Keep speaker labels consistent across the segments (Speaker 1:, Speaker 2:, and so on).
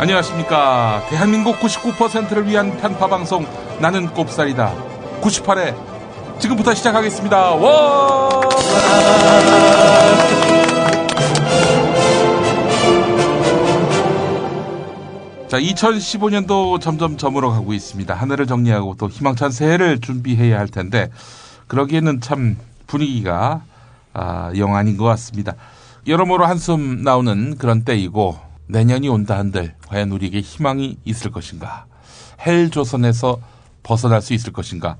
Speaker 1: 안녕하십니까. 대한민국 99%를 위한 편파 방송 나는 꼽살이다. 98회 지금부터 시작하겠습니다. 와! 자, 2015년도 점점 저물어 가고 있습니다. 하늘을 정리하고 또 희망찬 새해를 준비해야 할 텐데 그러기에는 참 분위기가 아, 영 아닌 것 같습니다. 여러모로 한숨 나오는 그런 때이고 내년이 온다 한들 과연 우리에게 희망이 있을 것인가? 헬 조선에서 벗어날 수 있을 것인가?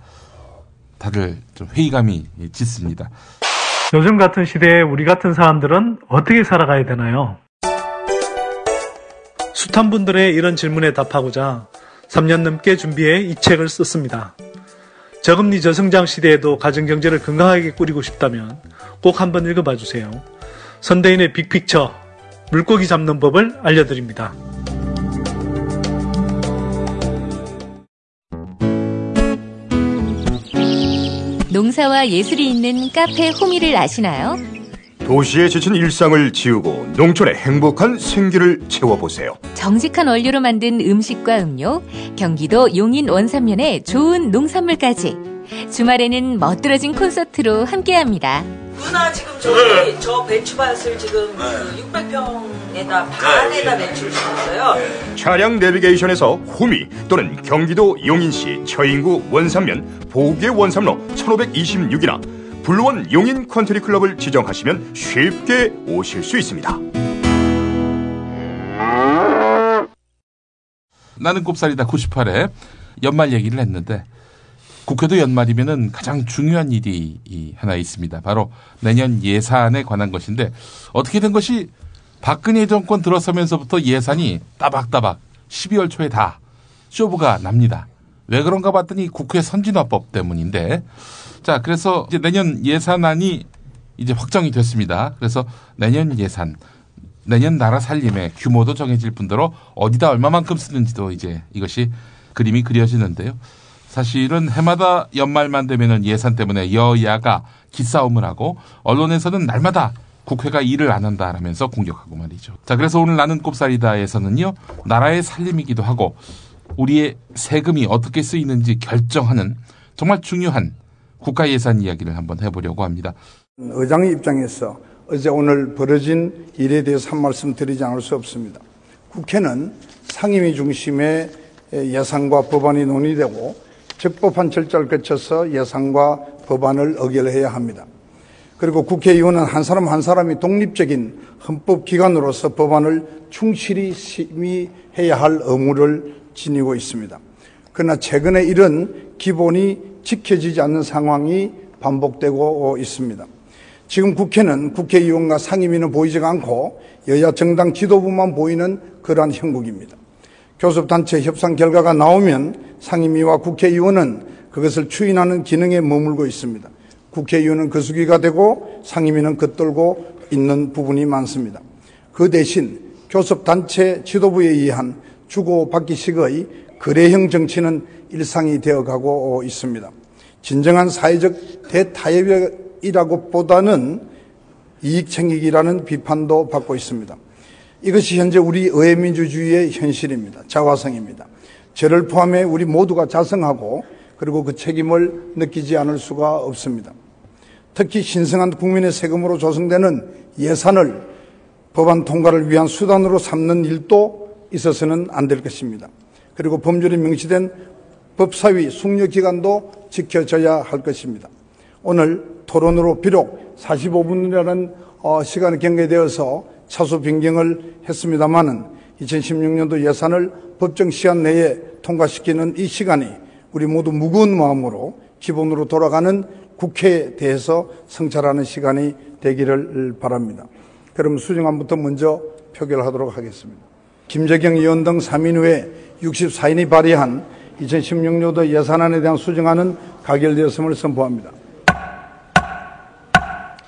Speaker 1: 다들 좀 회의감이 짙습니다.
Speaker 2: 요즘 같은 시대에 우리 같은 사람들은 어떻게 살아가야 되나요? 숱한 분들의 이런 질문에 답하고자 3년 넘게 준비해 이 책을 썼습니다. 저금리 저성장 시대에도 가정경제를 건강하게 꾸리고 싶다면 꼭 한번 읽어봐 주세요. 선대인의 빅픽처, 물고기 잡는 법을 알려드립니다.
Speaker 3: 농사와 예술이 있는 카페 호미를 아시나요?
Speaker 4: 도시에 지친 일상을 지우고 농촌의 행복한 생기를 채워보세요.
Speaker 3: 정직한 원료로 만든 음식과 음료, 경기도 용인 원산면의 좋은 농산물까지. 주말에는 멋들어진 콘서트로 함께합니다.
Speaker 5: 누나 지금 저기 저 배추밭을 지금 그 600평에다 반에다 배추를 심었어요.
Speaker 4: 차량 내비게이션에서 호미 또는 경기도 용인시 처인구 원삼면 보개 원삼로 1526이나 불원 용인 컨트리 클럽을 지정하시면 쉽게 오실 수 있습니다.
Speaker 1: 나는 꼽살이다 98회 연말 얘기를 했는데 국회도 연말이면은 가장 중요한 일이 하나 있습니다. 바로 내년 예산에 관한 것인데 어떻게 된 것이 박근혜 정권 들어서면서부터 예산이 따박따박 12월 초에 다 쇼부가 납니다. 왜 그런가 봤더니 국회 선진화법 때문인데 자 그래서 이제 내년 예산안이 이제 확정이 됐습니다. 그래서 내년 예산 내년 나라 살림의 규모도 정해질 뿐더러 어디다 얼마만큼 쓰는지도 이제 이것이 그림이 그려지는데요. 사실은 해마다 연말만 되면은 예산 때문에 여야가 기싸움을 하고 언론에서는 날마다 국회가 일을 안 한다라면서 공격하고 말이죠. 자, 그래서 오늘 나는 꼽사리다에서는요, 나라의 살림이기도 하고 우리의 세금이 어떻게 쓰이는지 결정하는 정말 중요한 국가 예산 이야기를 한번 해보려고 합니다.
Speaker 6: 의장의 입장에서 어제 오늘 벌어진 일에 대해서 한 말씀 드리지 않을 수 없습니다. 국회는 상임위 중심의 예산과 법안이 논의되고 적법한 절차를 거쳐서 예산과 법안을 의결해야 합니다. 그리고 국회의원은 한 사람 한 사람이 독립적인 헌법기관으로서 법안을 충실히 심의해야 할 의무를 지니고 있습니다. 그러나 최근에 이런 기본이 지켜지지 않는 상황이 반복되고 있습니다. 지금 국회는 국회의원과 상임위는 보이지가 않고 여야 정당 지도부만 보이는 그러한 형국입니다. 교섭단체 협상 결과가 나오면 상임위와 국회의원은 그것을 추인하는 기능에 머물고 있습니다. 국회의원은 그 수기가 되고 상임위는 겉돌고 있는 부분이 많습니다. 그 대신 교섭단체 지도부에 의한 주고받기식의 거래형 정치는 일상이 되어가고 있습니다. 진정한 사회적 대타협이라고 보다는 이익 챙기기라는 비판도 받고 있습니다. 이것이 현재 우리 의회민주주의의 현실입니다. 자화성입니다. 저를 포함해 우리 모두가 자성하고 그리고 그 책임을 느끼지 않을 수가 없습니다. 특히 신성한 국민의 세금으로 조성되는 예산을 법안 통과를 위한 수단으로 삼는 일도 있어서는 안 될 것입니다. 그리고 법률이 명시된 법사위 숙려 기간도 지켜져야 할 것입니다. 오늘 토론으로 비록 45분이라는 어, 시간이 경계되어서 차수 변경을 했습니다마는 2016년도 예산을 법정 시한 내에 통과시키는 이 시간이 우리 모두 무거운 마음으로 기본으로 돌아가는 국회에 대해서 성찰하는 시간이 되기를 바랍니다. 그럼 수정안부터 먼저 표결하도록 하겠습니다. 김재경 의원 등 3인 후에 64인이 발의한 2016년도 예산안에 대한 수정안은 가결되었음을 선포합니다.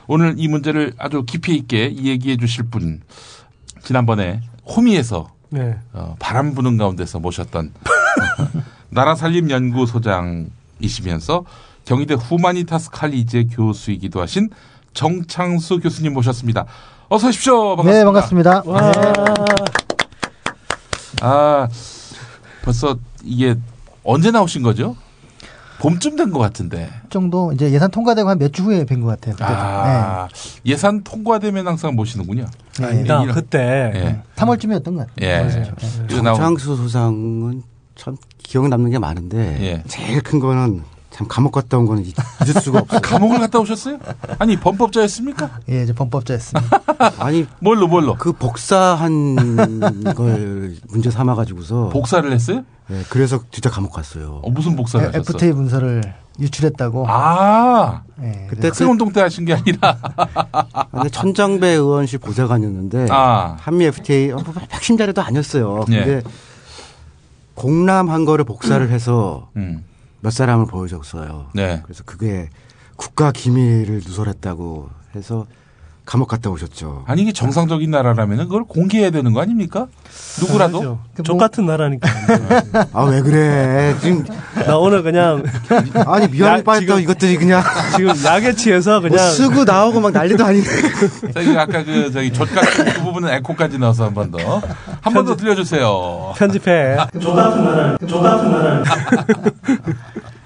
Speaker 1: 오늘 이 문제를 아주 깊이 있게 얘기해 주실 분 지난번에 호미에서 네. 어, 바람 부는 가운데서 모셨던 나라 살림 연구 소장 이시면서 경희대 후마니타스 칼리지의 교수이기도 하신 정창수 교수님 모셨습니다. 어서 오십시오. 반갑습니다.
Speaker 7: 네, 반갑습니다.
Speaker 2: 와.
Speaker 1: 아, 벌써 이게 언제 나오신 거죠? 봄쯤 된 것 같은데.
Speaker 7: 정도 이제 예산 통과되고 한 몇 주 후에 뵌 것 같아요. 그때도.
Speaker 1: 아, 예산 통과되면 항상 모시는군요.
Speaker 7: 네.
Speaker 2: 아니다.
Speaker 1: 이런-
Speaker 2: 그때
Speaker 1: 예.
Speaker 7: 3월쯤이었던 것 같아요.
Speaker 1: 예. 나오-
Speaker 8: 정창수 소장은 참 기억 남는 게 많은데
Speaker 1: 예.
Speaker 8: 제일 큰 거는 참 감옥 갔다 온 거는 잊- 잊을 수가 없어요.
Speaker 1: 감옥을 갔다 오셨어요? 아니, 범법자였습니까?
Speaker 7: 예, 이제 범법자였습니다.
Speaker 8: 아니
Speaker 1: 뭘로, 뭘로?
Speaker 8: 그 복사한 걸 문제 삼아 가지고서
Speaker 1: 복사를 했어요?
Speaker 8: 예, 그래서 진짜 감옥 갔어요.
Speaker 1: 어, 무슨 복사를 하셨어요?
Speaker 7: FTA 문서를 유출했다고.
Speaker 1: 아,
Speaker 7: 예,
Speaker 8: 그때
Speaker 1: 학생 운동 때 하신 게 아니라.
Speaker 8: 근데 천정배 의원실 보좌관이었는데
Speaker 1: 아.
Speaker 8: 한미 FTA 어, 뭐 핵심 자료도 아니었어요.
Speaker 1: 예.
Speaker 8: 근데 공람한 거를 복사를 해서
Speaker 1: 음,
Speaker 8: 몇 사람을 보여줬어요.
Speaker 1: 네.
Speaker 8: 그래서 그게 국가 기밀을 누설했다고 해서 감옥 갔다 오셨죠.
Speaker 1: 아니, 이게 정상적인 나라라면 그걸 공개해야 되는 거 아닙니까? 누구라도?
Speaker 2: 족 같은 나라니까.
Speaker 8: 아 왜 그래? 지금
Speaker 2: 나 오늘 그냥
Speaker 8: 아니 미안해
Speaker 2: 야,
Speaker 8: 빠졌다
Speaker 2: 지금-
Speaker 8: 이것들이 그냥
Speaker 2: 지금 약에 취해서
Speaker 8: 뭐
Speaker 2: 그냥
Speaker 8: 쓰고 나오고 막 난리도 아닌데.
Speaker 1: 저희 아까 그, 저기, 젖 같은 그 부분은 에코까지 넣어서 한 번 더. 한 번 더 들려주세요.
Speaker 2: 편집해. 족 같은 나라. 족 같은 나라.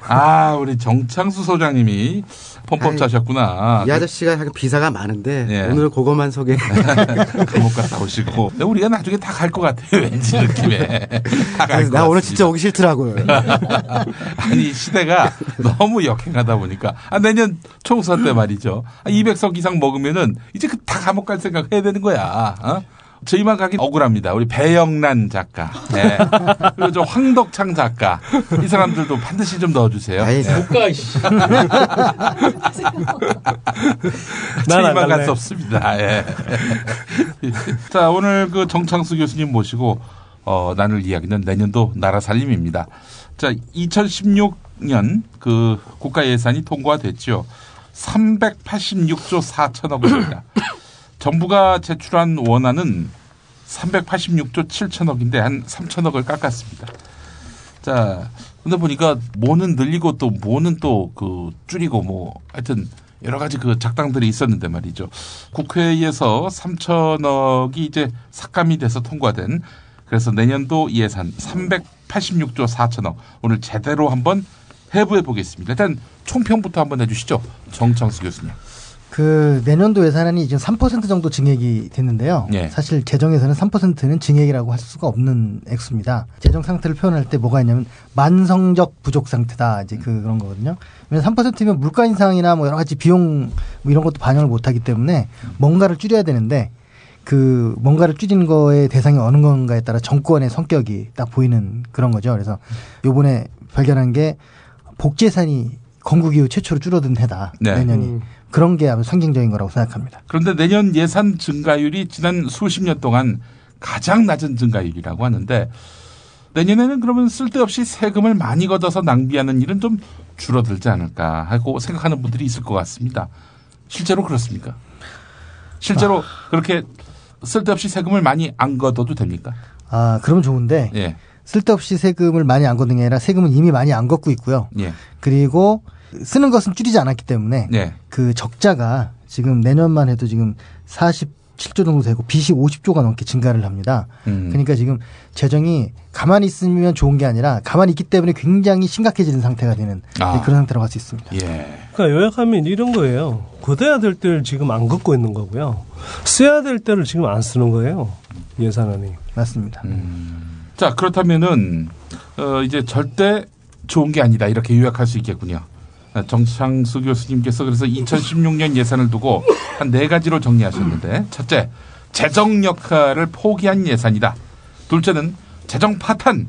Speaker 1: 아, 우리 정창수 소장님이 범법자셨구나.
Speaker 8: 이 아저씨가 약간 비사가 많은데
Speaker 1: 예.
Speaker 8: 오늘 그거만 소개.
Speaker 1: 감옥 갔다 오시고. 우리가 나중에 다 갈 것 같아요. 왠지 느낌에. 다갈
Speaker 8: 나 오늘 진짜 오기 싫더라고요.
Speaker 1: 아니, 시대가 너무 역행하다 보니까. 아, 내년 총선 때 말이죠. 아, 200석 이상 먹으면은 이제 그다 감옥 갈 생각 해야 되는 거야. 어? 저희만 가기 억울합니다. 우리 배영란 작가. 네. 그리고 저 황덕창 작가. 이 사람들도 반드시 좀 넣어주세요.
Speaker 8: 아이,
Speaker 1: 네.
Speaker 2: 난안
Speaker 1: 저희만 갈. 수 없습니다. 예. 자, 오늘 그 정창수 교수님 모시고 어, 나눌 이야기는 내년도 나라 살림입니다. 자, 2016년 그 국가 예산이 통과됐죠. 386조 4천억 원입니다. 정부가 제출한 원안은 386조 7천억인데 한 3천억을 깎았습니다. 자, 근데 보니까 뭐는 늘리고 또 뭐는 또 그 줄이고 뭐 하여튼 여러 가지 그 작당들이 있었는데 말이죠. 국회에서 3천억이 이제 삭감이 돼서 통과된 그래서 내년도 예산 386조 4천억 오늘 제대로 한번 해부해 보겠습니다. 일단 총평부터 한번 해주시죠. 정창수 교수님.
Speaker 7: 그 내년도 예산안이 지금 3% 정도 증액이 됐는데요.
Speaker 1: 예.
Speaker 7: 사실 재정에서는 3%는 증액이라고 할 수가 없는 액수입니다. 재정 상태를 표현할 때 뭐가 있냐면 만성적 부족 상태다 이제 그 그런 거거든요. 왜냐면 3%면 물가 인상이나 뭐 여러 가지 비용 뭐 이런 것도 반영을 못 하기 때문에 뭔가를 줄여야 되는데 그 뭔가를 줄이는 거의 대상이 어느 건가에 따라 정권의 성격이 딱 보이는 그런 거죠. 그래서 요번에 발견한 게 복지 예산이 건국 이후 최초로 줄어든 해다.
Speaker 1: 네.
Speaker 7: 내년이.
Speaker 2: 음.
Speaker 7: 그런 게 아주 상징적인 거라고 생각합니다.
Speaker 1: 그런데 내년 예산 증가율이 지난 수십 년 동안 가장 낮은 증가율이라고 하는데 내년에는 그러면 쓸데없이 세금을 많이 걷어서 낭비하는 일은 좀 줄어들지 않을까 하고 생각하는 분들이 있을 것 같습니다. 실제로 그렇습니까? 실제로 그렇게 쓸데없이 세금을 많이 안 걷어도 됩니까?
Speaker 7: 아, 그러면 좋은데
Speaker 1: 예,
Speaker 7: 쓸데없이 세금을 많이 안 걷는 게 아니라 세금은 이미 많이 안 걷고 있고요.
Speaker 1: 예,
Speaker 7: 그리고 쓰는 것은 줄이지 않았기 때문에
Speaker 1: 예.
Speaker 7: 그 적자가 지금 내년만 해도 지금 47조 정도 되고 빚이 50조가 넘게 증가를 합니다.
Speaker 1: 음.
Speaker 7: 그러니까 지금 재정이 가만히 있으면 좋은 게 아니라 가만히 있기 때문에 굉장히 심각해지는 상태가 되는
Speaker 1: 아.
Speaker 7: 그런 상태라고 할수 있습니다.
Speaker 1: 예.
Speaker 2: 그러니까 요약하면 이런 거예요. 걷어야 될 때를 지금 안 걷고 있는 거고요. 써야 될 때를 지금 안 쓰는 거예요. 예산안이.
Speaker 7: 맞습니다.
Speaker 1: 자 그렇다면은 어, 이제 절대 좋은 게 아니다 이렇게 요약할 수 있겠군요. 아, 정창수 교수님께서 그래서 2016년 예산을 두고 한 네 가지로 정리하셨는데 첫째 재정 역할을 포기한 예산이다. 둘째는 재정 파탄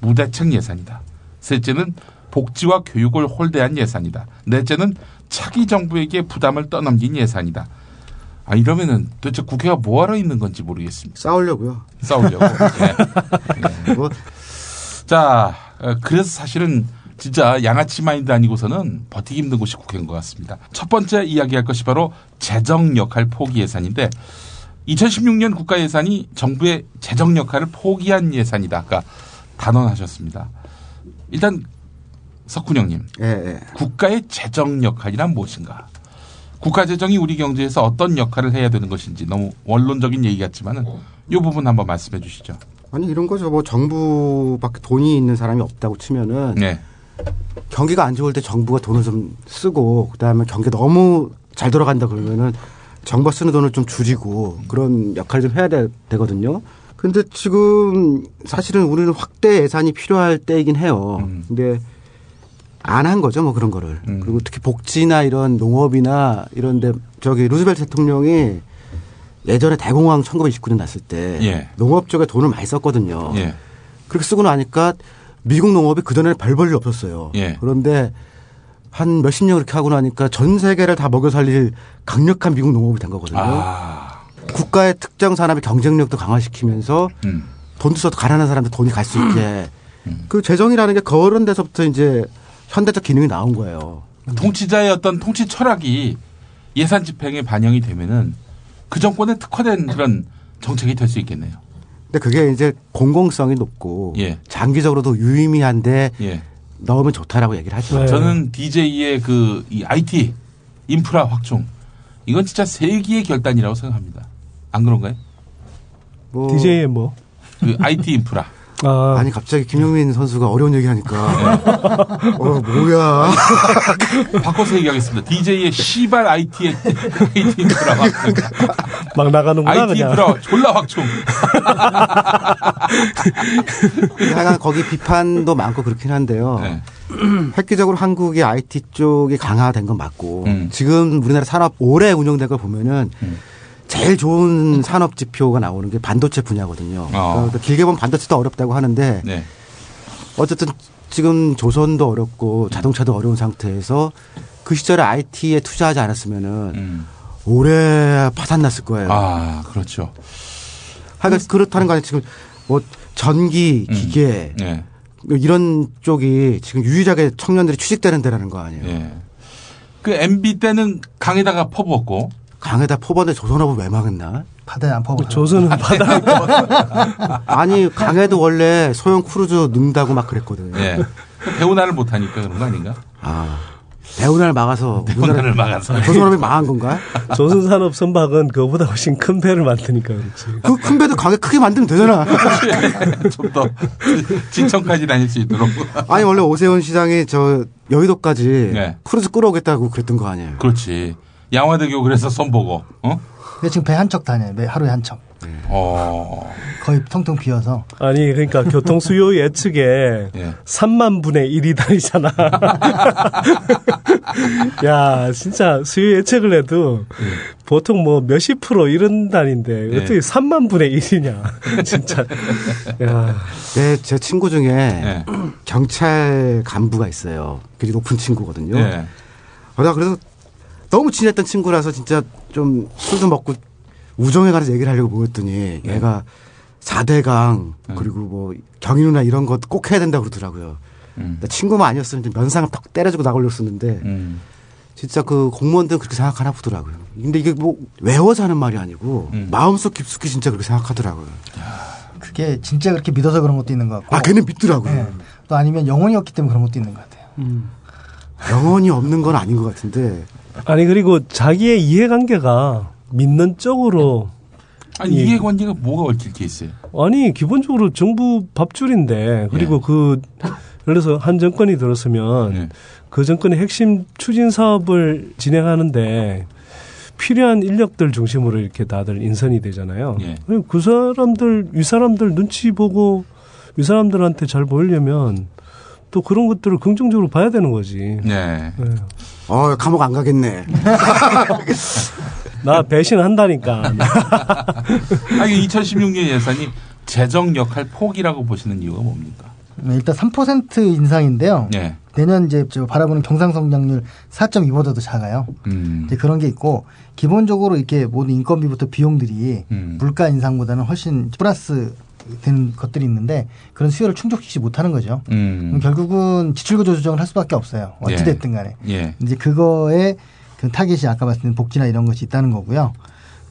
Speaker 1: 무대책 예산이다. 셋째는 복지와 교육을 홀대한 예산이다. 넷째는 차기 정부에게 부담을 떠넘긴 예산이다. 아 이러면은 도대체 국회가 뭐하러 있는 건지 모르겠습니다.
Speaker 8: 싸우려고요.
Speaker 1: 싸우려고. 예.
Speaker 8: 뭐
Speaker 1: 자, 어, 그래서 사실은 진짜 양아치 마인드 아니고서는 버티기 힘든 곳이 국회인 것 같습니다. 첫 번째 이야기할 것이 바로 재정 역할 포기 예산인데 2016년 국가 예산이 정부의 재정 역할을 포기한 예산이다. 아까 단언하셨습니다. 일단 석훈영님,
Speaker 8: 예, 예.
Speaker 1: 국가의 재정 역할이란 무엇인가? 국가 재정이 우리 경제에서 어떤 역할을 해야 되는 것인지 너무 원론적인 얘기 같지만은 이 부분 한번 말씀해 주시죠.
Speaker 8: 아니 이런 거죠. 뭐 정부밖에 돈이 있는 사람이 없다고 치면은
Speaker 1: 네.
Speaker 8: 경기가 안 좋을 때 정부가 돈을 좀 쓰고 그다음에 경기 너무 잘 돌아간다 그러면은 정부가 쓰는 돈을 좀 줄이고 그런 역할을 좀 해야 되, 되거든요. 근데 지금 사실은 우리는 확대 예산이 필요할 때이긴 해요.
Speaker 1: 음.
Speaker 8: 근데 안 한 거죠, 뭐 그런 거를.
Speaker 1: 음.
Speaker 8: 그리고 특히 복지나 이런 농업이나 이런데 저기 루즈벨트 대통령이 예전에 대공황 1929년 났을 때
Speaker 1: 예.
Speaker 8: 농업 쪽에 돈을 많이 썼거든요.
Speaker 1: 예.
Speaker 8: 그렇게 쓰고 나니까 미국 농업이 그전에는 별 볼일 없었어요.
Speaker 1: 예.
Speaker 8: 그런데 한 몇십 년 그렇게 하고 나니까 전 세계를 다 먹여 살릴 강력한 미국 농업이 된 거거든요.
Speaker 1: 아,
Speaker 8: 국가의 특정 산업의 경쟁력도 강화시키면서
Speaker 1: 음.
Speaker 8: 돈도 써도 가난한 사람들 돈이 갈 수 있게 그 재정이라는 게 그런 데서부터 이제 현대적 기능이 나온 거예요.
Speaker 1: 통치자의 어떤 통치 철학이 예산 집행에 반영이 되면은 그 정권에 특화된 그런 정책이 될 수 있겠네요.
Speaker 8: 근데 그게 이제 공공성이 높고
Speaker 1: 예.
Speaker 8: 장기적으로도 유의미한데
Speaker 1: 예.
Speaker 8: 넣으면 좋다라고 얘기를 하죠.
Speaker 9: 네.
Speaker 1: 저는 DJ의 그 이 IT 인프라 확충 이건 진짜 세기의 결단이라고 생각합니다. 안 그런가요?
Speaker 8: 뭐
Speaker 9: DJ의 뭐?
Speaker 1: 그 IT 인프라.
Speaker 9: 아,
Speaker 8: 아니 갑자기 김용민 선수가 어려운 얘기하니까 어 뭐야
Speaker 1: 바꿔서 얘기하겠습니다. DJ의 시발 IT의 IT 인프라 확충.
Speaker 9: 막 나가는구나
Speaker 1: IT
Speaker 9: 그냥.
Speaker 1: 인프라 졸라 확충.
Speaker 8: 약간 거기 비판도 많고 그렇긴 한데요.
Speaker 1: 네.
Speaker 8: 획기적으로 한국의 IT 쪽이 강화된 건 맞고
Speaker 1: 음.
Speaker 8: 지금 우리나라 산업 오래 운영된 걸 보면은
Speaker 1: 음.
Speaker 8: 제일 좋은 산업 지표가 나오는 게 반도체 분야거든요.
Speaker 1: 어.
Speaker 8: 그러니까 길게 보면 반도체도 어렵다고 하는데
Speaker 1: 네.
Speaker 8: 어쨌든 지금 조선도 어렵고 자동차도 어려운 상태에서 그 시절에 IT에 투자하지 않았으면은
Speaker 1: 음.
Speaker 8: 오래 파산 났을 거예요.
Speaker 1: 아 그렇죠.
Speaker 8: 하여간 그렇다는 거 아니에요. 지금 뭐 전기,
Speaker 1: 음.
Speaker 8: 기계
Speaker 1: 네.
Speaker 8: 이런 쪽이 지금 유일하게 청년들이 취직되는 데라는 거 아니에요.
Speaker 1: 예. 그 MB 때는 강에다가 퍼부었고
Speaker 8: 강에다 퍼붓는데 조선업은 왜 망했나?
Speaker 7: 바다에 안 퍼고
Speaker 9: 조선은 바다.
Speaker 8: 아니 강에도 원래 소형 크루즈 넣는다고 막 그랬거든요.
Speaker 1: 예. 대운하를 못하니까 그런 거 아닌가?
Speaker 8: 아 대운하를 막아서
Speaker 1: 대운하를 막아서.
Speaker 8: 조선업이 망한 건가?
Speaker 9: 조선산업 선박은 그거보다 훨씬 큰 배를 만드니까 그렇지.
Speaker 8: 그 큰 배도 강에 크게 만들면 되잖아.
Speaker 1: 좀 더 진천까지 다닐 수 있도록.
Speaker 8: 아니 원래 오세훈 시장이 저 여의도까지
Speaker 1: 네.
Speaker 8: 크루즈 끌어오겠다고 그랬던 거 아니에요?
Speaker 1: 그렇지. 양화대교 그래서 선보고. 어?
Speaker 7: 근데 지금 배 한 척 다녀요. 매 하루에 한 척.
Speaker 1: 어.
Speaker 7: 거의 텅텅 비어서.
Speaker 9: 아니 그러니까 교통 수요 예측에
Speaker 1: 예.
Speaker 9: 3만 분의 1이 다니잖아. 야, 진짜 수요 예측을 해도 보통 뭐 몇십 프로 이런 단인데
Speaker 1: 예.
Speaker 9: 어떻게 3만 분의 1이냐. 진짜. 야,
Speaker 8: 네, 제 친구 중에
Speaker 1: 예.
Speaker 8: 경찰 간부가 있어요. 굉장히 높은 친구거든요.
Speaker 1: 예.
Speaker 8: 아, 나 그래서 너무 친했던 친구라서 진짜 좀 술도 먹고 우정에 관해서 얘기를 하려고 모였더니
Speaker 1: 네.
Speaker 8: 얘가 4대강 그리고 뭐 경인우나 이런 것 꼭 해야 된다고 그러더라고요.
Speaker 1: 음.
Speaker 8: 나 친구만 아니었으면 좀 면상을 턱 때려주고 나가려었었는데
Speaker 1: 음.
Speaker 8: 진짜 그 공무원들은 그렇게 생각하나 보더라고요. 근데 이게 뭐 외워서 하는 말이 아니고
Speaker 1: 음.
Speaker 8: 마음속 깊숙이 진짜 그렇게 생각하더라고요.
Speaker 7: 그게 진짜 그렇게 믿어서 그런 것도 있는 것 같고.
Speaker 8: 아, 걔는 믿더라고요.
Speaker 7: 예. 또 아니면 영혼이었기 때문에 그런 것도 있는 것 같아요.
Speaker 8: 영혼이 없는 건 아닌 것 같은데
Speaker 9: 아니 그리고 자기의 이해관계가 믿는 쪽으로
Speaker 1: 아니
Speaker 9: 예.
Speaker 1: 이해관계가 뭐가 얽힐 게 있어요?
Speaker 9: 아니 기본적으로 정부 밥줄인데 그리고
Speaker 1: 예.
Speaker 9: 그 예를 들어서 한 정권이 들었으면
Speaker 1: 예.
Speaker 9: 그 정권의 핵심 추진 사업을 진행하는데 필요한 인력들 중심으로 이렇게 다들 인선이 되잖아요.
Speaker 1: 예.
Speaker 9: 그 사람들 이 사람들 눈치 보고 이 사람들한테 잘 보이려면 또 그런 것들을 긍정적으로 봐야 되는 거지.
Speaker 1: 네.
Speaker 9: 예.
Speaker 8: 어 감옥 안 가겠네.
Speaker 9: 나 배신한다니까.
Speaker 1: 아, 이 2016년 예산이 재정 역할 포기라고 보시는 이유가 뭡니까?
Speaker 7: 네, 일단 3% 인상인데요.
Speaker 1: 예.
Speaker 7: 내년 이제 저 바라보는 경상 성장률 4.2보다도 작아요.
Speaker 1: 음.
Speaker 7: 이제 그런 게 있고 기본적으로 이렇게 모든 인건비부터 비용들이
Speaker 1: 음.
Speaker 7: 물가 인상보다는 훨씬 플러스 되는 것들이 있는데 그런 수요를 충족시키지 못하는 거죠.
Speaker 1: 음.
Speaker 7: 결국은 지출구조 조정을 할 수밖에 없어요.
Speaker 1: 예.
Speaker 7: 어찌 됐든 간에.
Speaker 1: 예.
Speaker 7: 이제 그거에 그 타겟이 아까 말씀드린 복지나 이런 것이 있다는 거고요.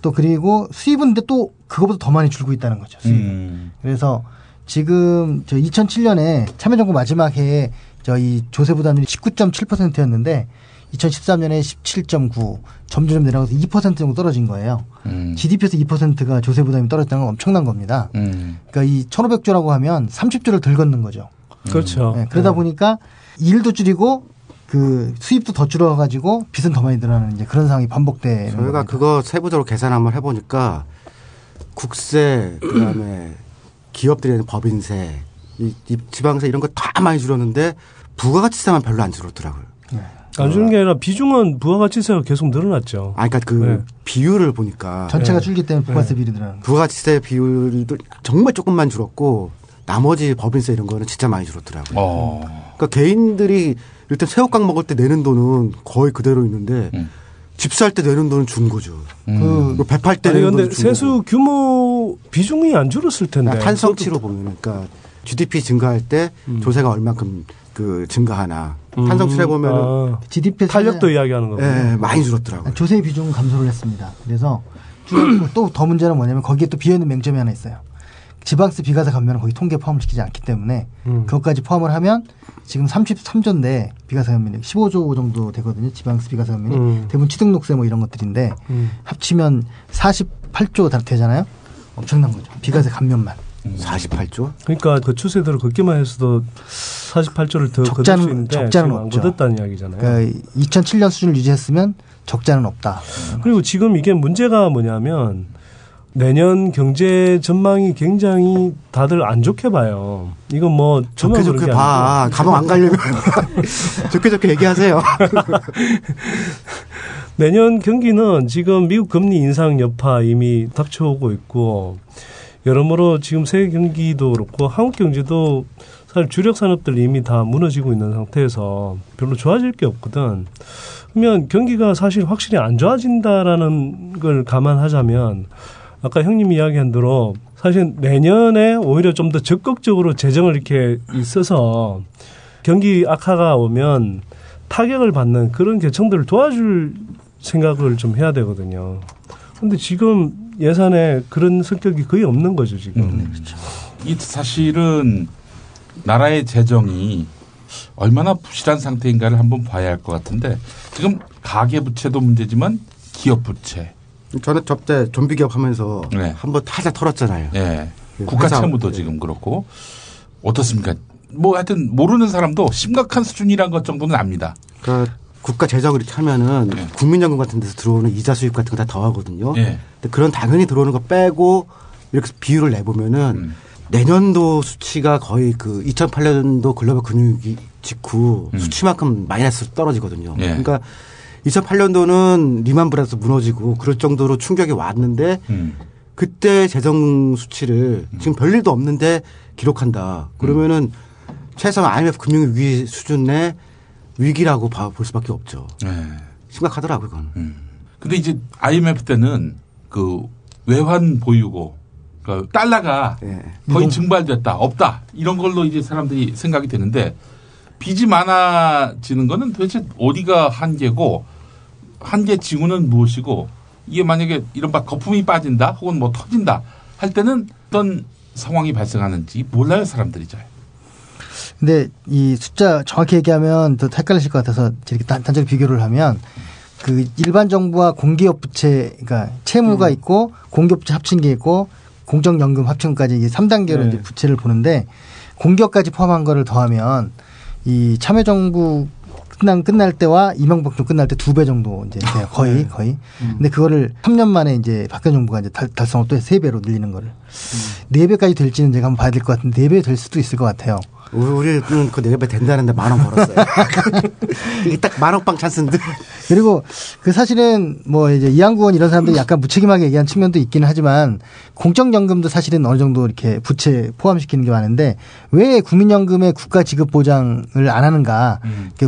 Speaker 7: 또 그리고 수입은 근데 또 그거보다 더 많이 줄고 있다는 거죠. 수입은.
Speaker 1: 음.
Speaker 7: 그래서 지금 저 2007년에 참여정부 마지막 해에 저희 조세 부담률이 19.7%였는데 2013년에 17.9 점점 내려가서 2% 정도 떨어진 거예요.
Speaker 1: 음.
Speaker 7: GDP에서 2%가 조세 부담이 떨어졌다는 건 엄청난 겁니다.
Speaker 1: 음.
Speaker 7: 그러니까 이 1,500조라고 하면 30조를 덜 걷는 거죠.
Speaker 9: 그렇죠.
Speaker 7: 네, 그러다 보니까 일도 줄이고 그 수입도 더 줄어가지고 빚은 더 많이 늘어나는 이제 그런 상황이 반복되는
Speaker 8: 저희가
Speaker 7: 겁니다.
Speaker 8: 그거 세부적으로 계산 한번 해보니까 국세 그다음에 기업들이 내는 법인세, 이, 이 지방세 이런 거 다 많이 줄었는데 부가가치세만 별로 안 줄었더라고요.
Speaker 9: 안 주는 게 아니라 비중은 부가가치세가 계속 늘어났죠.
Speaker 8: 아, 그러니까 그
Speaker 9: 네.
Speaker 8: 비율을 보니까
Speaker 7: 전체가
Speaker 9: 네.
Speaker 7: 줄기 때문에 부가세 비율이 늘어나는 거예요.
Speaker 8: 부가가치세 비율도 정말 조금만 줄었고 나머지 법인세 이런 거는 진짜 많이 줄었더라고요.
Speaker 1: 어.
Speaker 8: 그러니까 개인들이 일단 새우깡 먹을 때 내는 돈은 거의 그대로 있는데
Speaker 1: 음.
Speaker 8: 집살 때 내는 돈은 준 거죠.
Speaker 1: 음.
Speaker 8: 그 배팔 때
Speaker 9: 아니
Speaker 8: 내는
Speaker 9: 근데
Speaker 8: 돈은 준
Speaker 9: 세수
Speaker 8: 거고.
Speaker 9: 규모 비중이 안 줄었을 텐데.
Speaker 8: 그러니까 탄성치로 보면 그러니까 GDP 증가할 때
Speaker 9: 음.
Speaker 8: 조세가 얼마큼 그 증가하나
Speaker 9: 음,
Speaker 8: 탄성치를 보면 은
Speaker 9: 아,
Speaker 7: GDP
Speaker 9: 탄력도 이야기하는 거고.
Speaker 8: 예, 많이 줄었더라고요.
Speaker 7: 조세 비중 감소를 했습니다. 그래서 또 더 문제는 뭐냐면 거기에 또 비어 있는 맹점이 하나 있어요. 지방세 비과세 감면은 거기 통계 포함을 시키지 않기 때문에
Speaker 9: 음.
Speaker 7: 그것까지 포함을 하면 지금 33조인데 비과세 감면이 15조 정도 되거든요. 지방세 비과세 감면이
Speaker 9: 음.
Speaker 7: 대부분 취득록세 뭐 이런 것들인데
Speaker 9: 음.
Speaker 7: 합치면 48조 다 되잖아요. 엄청난 거죠. 비과세 감면만.
Speaker 8: 48조?
Speaker 9: 그러니까 그 추세대로 걷기만 했어도 48조를 더 걷을
Speaker 7: 적자는-
Speaker 9: 수 있는데
Speaker 7: 적자는 없죠.
Speaker 9: 걷었다는 이야기잖아요.
Speaker 7: 그러니까 2007년 수준을 유지했으면 적자는 없다.
Speaker 9: 그리고 지금 이게 문제가 뭐냐면 내년 경제 전망이 굉장히 다들 안 좋게 봐요. 이건 뭐
Speaker 8: 좋게 좋게
Speaker 9: 게
Speaker 8: 봐.
Speaker 9: 아니고
Speaker 8: 가방 안 가려면 좋게 좋게 얘기하세요.
Speaker 9: 내년 경기는 지금 미국 금리 인상 여파 이미 닥쳐오고 있고 여러모로 지금 세계 경기도 그렇고 한국 경제도 사실 주력 산업들 이미 다 무너지고 있는 상태에서 별로 좋아질 게 없거든. 그러면 경기가 사실 확실히 안 좋아진다라는 걸 감안하자면 아까 형님이 이야기한 대로 사실 내년에 오히려 좀 더 적극적으로 재정을 이렇게 있어서 경기 악화가 오면 타격을 받는 그런 계층들을 도와줄 생각을 좀 해야 되거든요. 근데 지금 예산에 그런 성격이 거의 없는 거죠, 지금.
Speaker 1: 음. 이 사실은 나라의 재정이 얼마나 부실한 상태인가를 한번 봐야 할 것 같은데 지금 가계 부채도 문제지만 기업 부채,
Speaker 8: 저는 저때 좀비 기업 하면서
Speaker 1: 네.
Speaker 8: 한번 타자 털었잖아요.
Speaker 1: 예,
Speaker 8: 그
Speaker 1: 국가 채무도
Speaker 8: 네.
Speaker 1: 지금 그렇고 어떻습니까? 뭐 하여튼 모르는 사람도 심각한 수준이란 것 정도는 압니다.
Speaker 8: 그러니까 국가 재정을 이렇게 하면은
Speaker 1: 네.
Speaker 8: 국민연금 같은 데서 들어오는 이자 수입 같은 거 다 더하거든요.
Speaker 1: 예.
Speaker 8: 근데 그런 당연히 들어오는 거 빼고 이렇게 비율을 내보면은
Speaker 1: 음.
Speaker 8: 내년도 수치가 거의 그 2008년도 글로벌 금융위기 직후
Speaker 1: 음.
Speaker 8: 수치만큼 마이너스로 떨어지거든요.
Speaker 1: 예.
Speaker 8: 그러니까 2008년도는 리만 브라더스 무너지고 그럴 정도로 충격이 왔는데
Speaker 1: 음.
Speaker 8: 그때 재정 수치를 지금 별일도 없는데 기록한다. 그러면은 최소한 IMF 금융위기 수준의 위기라고 봐- 볼 수밖에 없죠.
Speaker 1: 예.
Speaker 8: 심각하더라고요, 그건.
Speaker 1: 음. 근데 이제 IMF 때는 그 외환 보유고 그러니까 달러가
Speaker 8: 예.
Speaker 1: 거의 증발됐다 없다 이런 걸로 이제 사람들이 생각이 되는데 빚이 많아지는 거는 도대체 어디가 한계고 한계 징후는 무엇이고 이게 만약에 이른바 거품이 빠진다 혹은 뭐 터진다 할 때는 어떤 상황이 발생하는지 몰라요 사람들이 잘.
Speaker 7: 근데 이 숫자 정확히 얘기하면 더 헷갈리실 것 같아서 이렇게 단, 단적으로 비교를 하면 그 일반 정부와 공기업 부채, 그러니까 채무가 있고 공기업 부채 합친 게 있고 공적연금 합친까지 이게 3단계로
Speaker 9: 네.
Speaker 7: 이제 부채를 보는데 공기업까지 포함한 거를 더하면 이 참여정부 끝난 끝날 때와 이명박 정부 끝날 때 두 배 정도 이제 돼요. 거의 거의. 근데 그거를 3년 만에 이제 박근혜 정부가 이제 달, 달성을 또 세 배로 늘리는 거를 네 배까지 될지는 제가 한번 봐야 될 것 같은데 네 배 될 수도 있을 것 같아요.
Speaker 8: 우리- 우리는 그 네배 된다는데 만 원 벌었어요. 이게 딱 만 원빵 찬스인데.
Speaker 7: 그리고 그 사실은 뭐 이제 이양구원 이런 사람들이 약간 무책임하게 얘기한 측면도 있기는 하지만 공적연금도 사실은 어느 정도 이렇게 부채 포함시키는 게 많은데 왜 국민연금의 국가 지급 보장을 안 하는가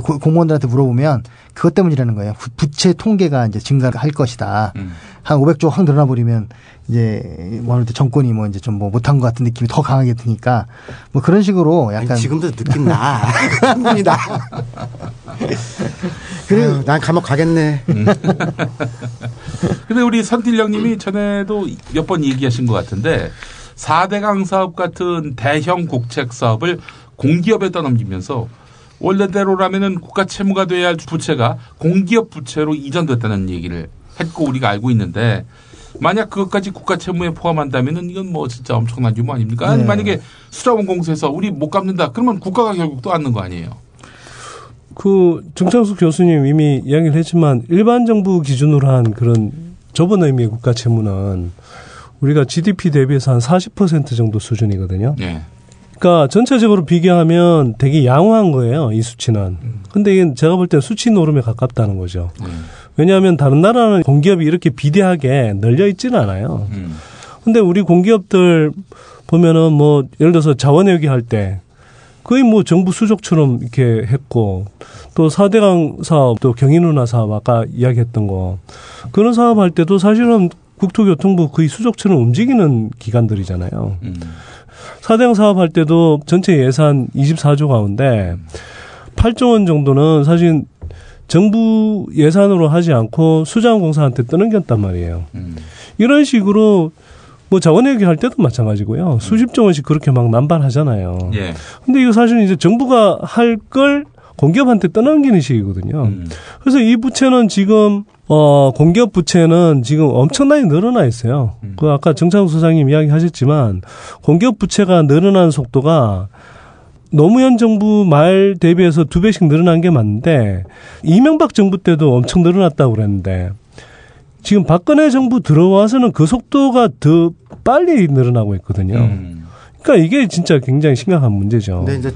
Speaker 7: 고- 공무원들한테 물어보면 그것 때문이라는 거예요. 부- 부채 통계가 이제 증가할 것이다.
Speaker 1: 음.
Speaker 7: 한 500조 확 늘어나 버리면 이제 뭐 하는 때 정권이 뭐 이제 좀 뭐 못한 것 같은 느낌이 더 강하게 드니까 뭐 그런 식으로 약간
Speaker 8: 아니, 지금도 느낌 나. 나. 그래, 난 감옥 가겠네.
Speaker 1: 근데 우리 선틸령님이 전에도 몇 번 얘기하신 것 같은데 4대강 사업 같은 대형 국책 사업을 공기업에 떠넘기면서 원래대로라면은 국가 채무가 돼야 할 부채가 공기업 부채로 이전됐다는 얘기를 했고 우리가 알고 있는데 만약 그것까지 국가 채무에 포함한다면은 이건 뭐 진짜 엄청난 규모 아닙니까? 아니
Speaker 7: 네.
Speaker 1: 만약에 수자원공사에서 우리 못 갚는다 그러면 국가가 결국 또 안는 거 아니에요?
Speaker 9: 그 정창숙 교수님 이미 이야기를 했지만 일반 정부 기준으로 한 그런 좁은 의미의 국가 채무는 우리가 GDP 대비해서 한 40% 정도 수준이거든요.
Speaker 1: 예.
Speaker 9: 그러니까 전체적으로 비교하면 되게 양호한 거예요, 이 수치는. 근데 이게 제가 볼 때 수치 노름에 가깝다는 거죠.
Speaker 1: 음.
Speaker 9: 왜냐하면 다른 나라는 공기업이 이렇게 비대하게 널려 있지는 않아요.
Speaker 1: 음.
Speaker 9: 근데 우리 공기업들 보면은 뭐 예를 들어서 자원회계 할 때 거의 뭐 정부 수족처럼 이렇게 했고 또 4대강 사업 또 경인운하 사업 아까 이야기했던 거 그런 사업 할 때도 사실은 국토교통부 거의 수족처럼 움직이는 기관들이잖아요.
Speaker 1: 음.
Speaker 9: 4대강 사업 할 때도 전체 예산 24조 가운데 8조 원 정도는 사실 정부 예산으로 하지 않고 수자원공사한테 떠넘겼단 말이에요.
Speaker 1: 음.
Speaker 9: 이런 식으로 뭐 자원회계 할 때도 마찬가지고요. 수십조 원씩 그렇게 막 남발하잖아요.
Speaker 1: 예.
Speaker 9: 근데 이거 사실은 이제 정부가 할 걸 공기업한테 떠넘기는 식이거든요.
Speaker 1: 음.
Speaker 9: 그래서 이 부채는 지금 어 공기업 부채는 지금 엄청나게 늘어나 있어요.
Speaker 1: 음.
Speaker 9: 그 아까 정창훈 소장님 이야기하셨지만 공기업 부채가 늘어나는 속도가 노무현 정부 말 대비해서 두 배씩 늘어난 게 맞는데 이명박 정부 때도 엄청 늘어났다고 그랬는데 지금 박근혜 정부 들어와서는 그 속도가 더 빨리 늘어나고 있거든요.
Speaker 1: 음.
Speaker 9: 그러니까 이게 진짜 굉장히 심각한 문제죠.
Speaker 8: 근데 이제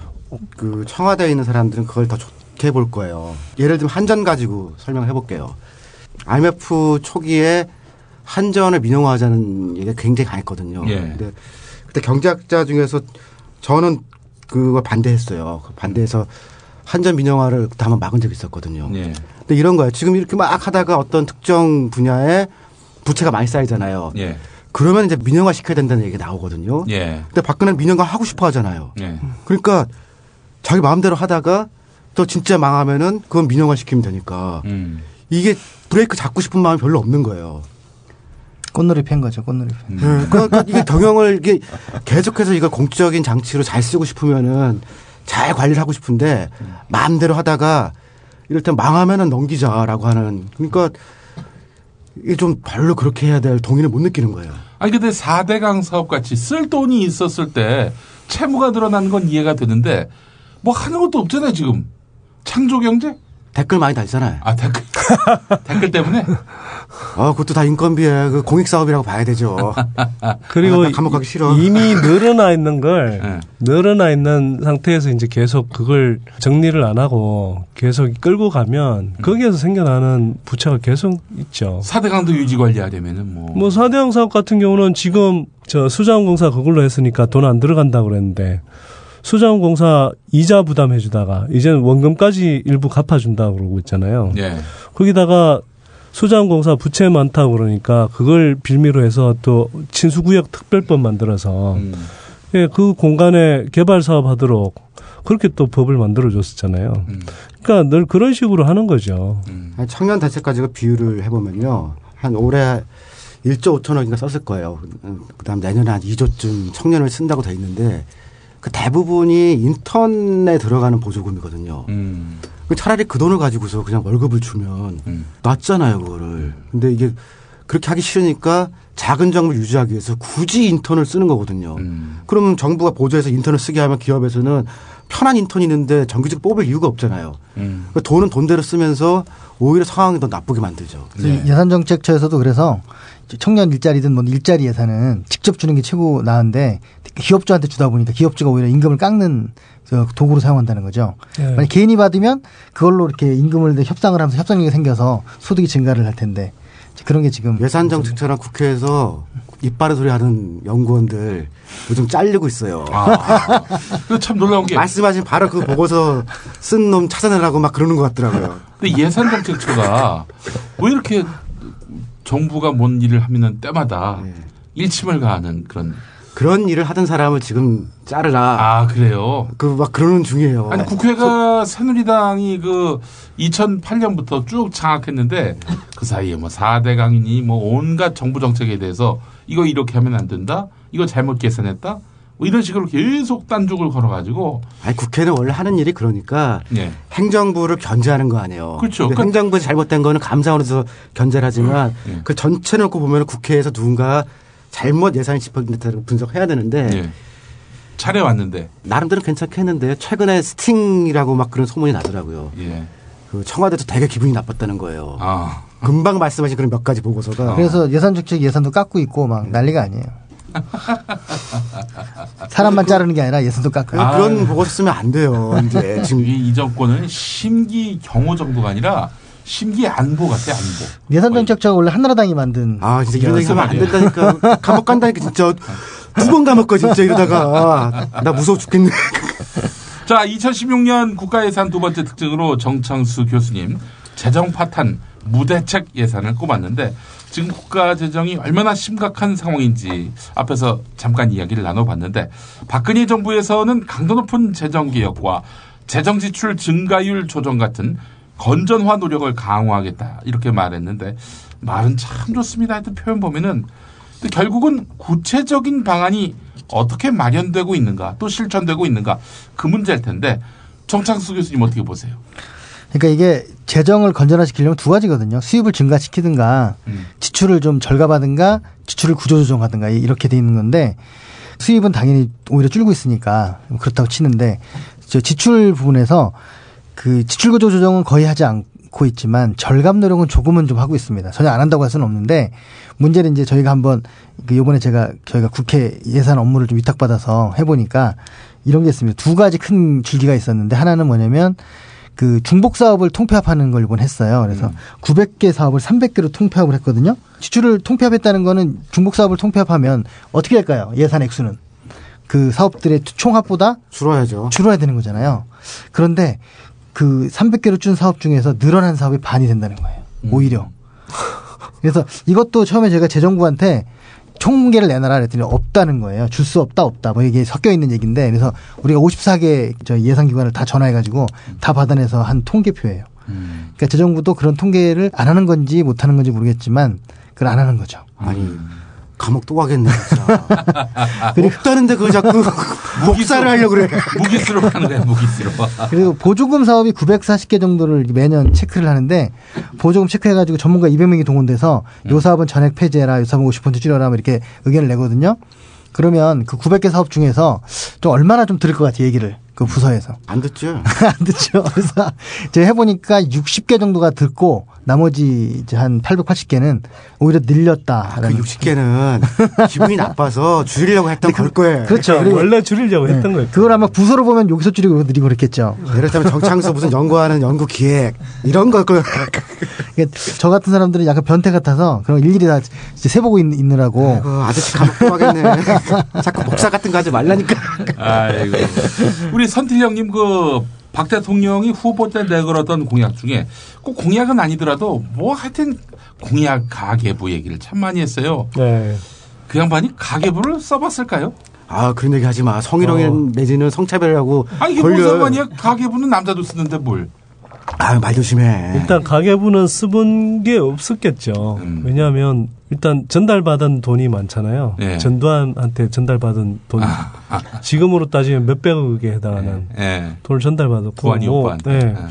Speaker 8: 그 청와대에 있는 사람들은 그걸 더 좋게 볼 거예요. 예를 들면 한전 가지고 설명해 볼게요. IMF 초기에 한전을 민영화하자는 얘기가 굉장히 강했거든요.
Speaker 1: 예.
Speaker 8: 근데 그때 경제학자 중에서 저는 그걸 반대했어요. 그 반대해서 한전 민영화를 한번 막은 적이 있었거든요.
Speaker 1: 예.
Speaker 8: 근데 이런 거예요. 지금 이렇게 막 하다가 어떤 특정 분야에 부채가 많이 쌓이잖아요.
Speaker 1: 예.
Speaker 8: 그러면 이제 민영화 시켜야 된다는 얘기가 나오거든요.
Speaker 1: 예.
Speaker 8: 근데 박근혜는 민영화 하고 싶어 하잖아요.
Speaker 1: 예.
Speaker 8: 그러니까 자기 마음대로 하다가 또 진짜 망하면은 그건 민영화 시키면 되니까
Speaker 1: 음.
Speaker 8: 이게 브레이크 잡고 싶은 마음이 별로 없는 거예요.
Speaker 7: 꽃놀이 팬 거죠, 꽃놀이 팬.
Speaker 8: 네, 그러니까 이게 경영을 이게 계속해서 이걸 공적인 장치로 잘 쓰고 싶으면은 잘 관리를 하고 싶은데 마음대로 하다가 이를테면 망하면은 넘기자라고 하는 그러니까 이게 좀 별로 그렇게 해야 될 동의를 못 느끼는 거예요.
Speaker 1: 아니 근데 4대강 사업 같이 쓸 돈이 있었을 때 채무가 늘어나는 건 이해가 되는데 뭐 하는 것도 없잖아요 지금 창조 경제?
Speaker 8: 댓글 많이 달잖아요.
Speaker 1: 아 댓글 댓글 때문에
Speaker 8: 아, 그것도 다 인건비에 그 공익 사업이라고 봐야 되죠.
Speaker 9: 그리고
Speaker 8: 아, 나 감옥 가기 싫어.
Speaker 9: 이미 늘어나 있는 걸
Speaker 1: 네.
Speaker 9: 늘어나 있는 상태에서 이제 계속 그걸 정리를 안 하고 계속 끌고 가면 거기에서 생겨나는 부채가 계속 있죠.
Speaker 1: 4대강도 유지 관리하려면은 뭐,
Speaker 9: 뭐 사대강 사업 같은 경우는 지금 저 수자원공사 그걸로 했으니까 돈 안 들어간다고 그랬는데 수자원공사 이자 부담해주다가 이제는 원금까지 일부 갚아준다고 그러고 있잖아요.
Speaker 1: 예.
Speaker 9: 거기다가 수자원공사 부채 많다고 그러니까 그걸 빌미로 해서 또 친수구역 특별법 만들어서
Speaker 1: 음.
Speaker 9: 예, 그 공간에 개발 사업 하도록 그렇게 또 법을 만들어 줬었잖아요.
Speaker 1: 음.
Speaker 9: 그러니까 늘 그런 식으로 하는 거죠.
Speaker 1: 음.
Speaker 8: 청년 대책 가지고 비율을 해보면요. 한 올해 1조 5천억인가 그러니까 썼을 거예요. 그 다음 내년에 한 2조쯤 청년을 쓴다고 돼 있는데 그 대부분이 인턴에 들어가는 보조금이거든요.
Speaker 1: 음.
Speaker 8: 그 차라리 그 돈을 가지고서 그냥 월급을 주면
Speaker 1: 음.
Speaker 8: 낫잖아요, 그거를. 근데 이게 그렇게 하기 싫으니까 작은 정부를 유지하기 위해서 굳이 인턴을 쓰는 거거든요.
Speaker 1: 음.
Speaker 8: 그러면 정부가 보조해서 인턴을 쓰게 하면 기업에서는 편한 인턴이 있는데 정규직 뽑을 이유가 없잖아요.
Speaker 1: 음.
Speaker 8: 그 돈은 돈대로 쓰면서 오히려 상황이 더 나쁘게 만들죠.
Speaker 1: 네.
Speaker 7: 예산정책처에서도 그래서 청년 일자리든 뭐 일자리 예산은 직접 주는 게 최고 나은데 기업주한테 주다 보니까 기업주가 오히려 임금을 깎는 그 도구로 사용한다는 거죠.
Speaker 9: 예.
Speaker 7: 만약 개인이 받으면 그걸로 이렇게 임금을 협상을 하면서 협상력이 생겨서 소득이 증가를 할 텐데 그런 게 지금
Speaker 8: 예산 정책처럼 국회에서 이빨의 소리 하는 연구원들 요즘 잘리고 있어요.
Speaker 1: 아. 그참 놀라운 게
Speaker 8: 말씀하신 바로 그 보고서 쓴 놈 찾아내라고 막 그러는 것 같더라고요.
Speaker 1: 근데 예산 정책처가 왜 이렇게 정부가 뭔 일을 하면은 때마다
Speaker 8: 네.
Speaker 1: 일침을 가하는 그런
Speaker 8: 그런 일을 하던 사람을 지금 자르라.
Speaker 1: 아 그래요.
Speaker 8: 그 막 그러는 중이에요.
Speaker 1: 아니 국회가 새누리당이 그 2008년부터 쭉 장악했는데 그 사이에 뭐 4대 강이니 뭐 온갖 정부 정책에 대해서 이거 이렇게 하면 안 된다. 이거 잘못 계산했다. 뭐 이런 식으로 계속 딴죽을 걸어가지고
Speaker 8: 아니 국회는 원래 하는 일이 그러니까
Speaker 1: 예.
Speaker 8: 행정부를 견제하는 거 아니에요.
Speaker 1: 그렇죠.
Speaker 8: 근데
Speaker 1: 그-
Speaker 8: 행정부 잘못된 거는 감사원에서 견제를 하지만
Speaker 1: 예.
Speaker 8: 그 전체 놓고 보면 국회에서 누군가 잘못 예산이 집행됐다고 분석해야 되는데
Speaker 1: 예. 차례 왔는데
Speaker 8: 나름대로 괜찮게 했는데 최근에 스팅이라고 막 그런 소문이 나더라고요.
Speaker 1: 예.
Speaker 8: 그 청와대도 되게 기분이 나빴다는 거예요.
Speaker 1: 아
Speaker 8: 금방 말씀하신 그런 몇 가지 보고서가
Speaker 7: 그래서 예산 적책 예산도 깎고 있고 막 난리가 아니에요. 사람만 자르는 게 아니라 예산도 깎아요.
Speaker 1: 아.
Speaker 8: 그런 보고서 쓰면 안 돼요. 이제 지금
Speaker 1: 이, 이 정권은 심기 경호 정도가 아니라 심기 안보 같아 안보.
Speaker 7: 예산 정책처가 원래 한나라당이 만든
Speaker 8: 아 진짜 이런 얘기 하면 안
Speaker 1: 말이에요.
Speaker 8: 된다니까 감옥 간다니까 진짜 두 번 감옥 가 진짜 이러다가 나 무서워 죽겠네.
Speaker 1: 자, 2016년 국가예산 두 번째 특징으로 정창수 교수님 재정 파탄 무대책 예산을 꼽았는데 지금 국가 재정이 얼마나 심각한 상황인지 앞에서 잠깐 이야기를 나눠봤는데 박근혜 정부에서는 강도 높은 재정 개혁과 재정 지출 증가율 조정 같은 건전화 노력을 강화하겠다 이렇게 말했는데 말은 참 좋습니다. 하여튼 표현 보면은 결국은 구체적인 방안이 어떻게 마련되고 있는가 또 실천되고 있는가 그 문제일 텐데 정창수 교수님 어떻게 보세요?
Speaker 7: 그러니까 이게 재정을 건전화시키려면 두 가지거든요. 수입을 증가시키든가
Speaker 1: 음.
Speaker 7: 지출을 좀 절감하든가 지출을 구조조정하든가 이렇게 돼 있는 건데 수입은 당연히 오히려 줄고 있으니까 그렇다고 치는데 저 지출 부분에서 그 지출 구조 조정은 거의 하지 않고 있지만 절감 노력은 조금은 좀 하고 있습니다. 전혀 안 한다고 할 수는 없는데 문제는 이제 저희가 한번 그 요번에 제가 저희가 국회 예산 업무를 좀 위탁받아서 해보니까 이런 게 있습니다. 두 가지 큰 줄기가 있었는데 하나는 뭐냐면 그 중복 사업을 통폐합하는 걸 이번 했어요. 그래서 900개 사업을 300개로 통폐합을 했거든요. 지출을 통폐합했다는 거는 중복 사업을 통폐합하면 어떻게 할까요? 예산 액수는 그 사업들의 총합보다
Speaker 8: 줄어야죠.
Speaker 7: 줄어야 되는 거잖아요. 그런데 그 300개로 준 사업 중에서 늘어난 사업이 반이 된다는 거예요. 오히려. 그래서 이것도 처음에 제가 재정부한테 총무계를 내놔라 그랬더니 없다는 거예요. 줄 수 없다 없다. 뭐 이게 섞여 있는 얘기인데 그래서 우리가 54개 저 예산 기관을 다 전화해 가지고 다 받아내서 한 통계표예요. 그러니까 재정부도 그런 통계를 안 하는 건지 못 하는 건지 모르겠지만 그걸 안 하는 거죠.
Speaker 8: 아니 감옥 또 가겠네 진짜.
Speaker 7: 그리고
Speaker 8: 없다는데 그거 자꾸 목살을 하려고 그래.
Speaker 1: 무기스로 하는 거야 무기스로.
Speaker 7: 그리고 보조금 사업이 940개 정도를 매년 체크를 하는데 보조금 체크해가지고 전문가 200명이 동원돼서 요 사업은 전액 폐지해라, 요 사업은 50% 줄여라, 뭐 이렇게 의견을 내거든요. 그러면 그 900개 사업 중에서 좀 얼마나 좀 들을 것 같아 얘기를 그 부서에서
Speaker 8: 안 듣죠.
Speaker 7: 안 듣죠. 그래서 제가 해보니까 60개 정도가 듣고 나머지 이제 한 880개는 오히려
Speaker 8: 그
Speaker 7: 늘렸다라는.
Speaker 8: 60개는 기분이 나빠서 줄이려고 했던 걸 거예요.
Speaker 7: 그렇죠.
Speaker 9: 원래 줄이려고 했던 거예요.
Speaker 7: 그걸 아마 부서로 보면 여기서 줄이고 늘리고 그랬겠죠.
Speaker 8: 이렇다면 정창수 무슨 연구하는 연구 기획 이런 걸 거.
Speaker 7: 이게 저 같은 사람들은 약간 변태 같아서 그런 일일이 다 이제 세보고 있, 있느라고
Speaker 8: 아이고, 아저씨 감옥 또 가겠네. 자꾸 목사 같은 거 하지 말라니까.
Speaker 1: 아이고. 우리 선틸령님 그 박 대통령이 후보 때 내걸었던 공약 중에 꼭 공약은 아니더라도 뭐 하여튼 공약 가계부 얘기를 참 많이 했어요.
Speaker 9: 네.
Speaker 1: 그 양반이 가계부를 써봤을까요?
Speaker 8: 아 그런 얘기 하지 마. 성희롱
Speaker 9: 어.
Speaker 8: 내지는 성차별하고
Speaker 1: 아 이게 무슨 상관이야? 가계부는 남자도 쓰는데 뭘?
Speaker 8: 아말 조심해.
Speaker 9: 일단 가계부는 써본 게 없었겠죠.
Speaker 1: 음.
Speaker 9: 왜냐하면 일단 전달받은 돈이 많잖아요.
Speaker 1: 예.
Speaker 9: 전두환한테 전달받은 돈 지금으로 따지면 몇백억에 해당하는
Speaker 1: 예.
Speaker 9: 돈을 전달받았고
Speaker 1: 두환이
Speaker 9: 뭐,
Speaker 1: 오빠한테.
Speaker 9: 네.
Speaker 1: 예.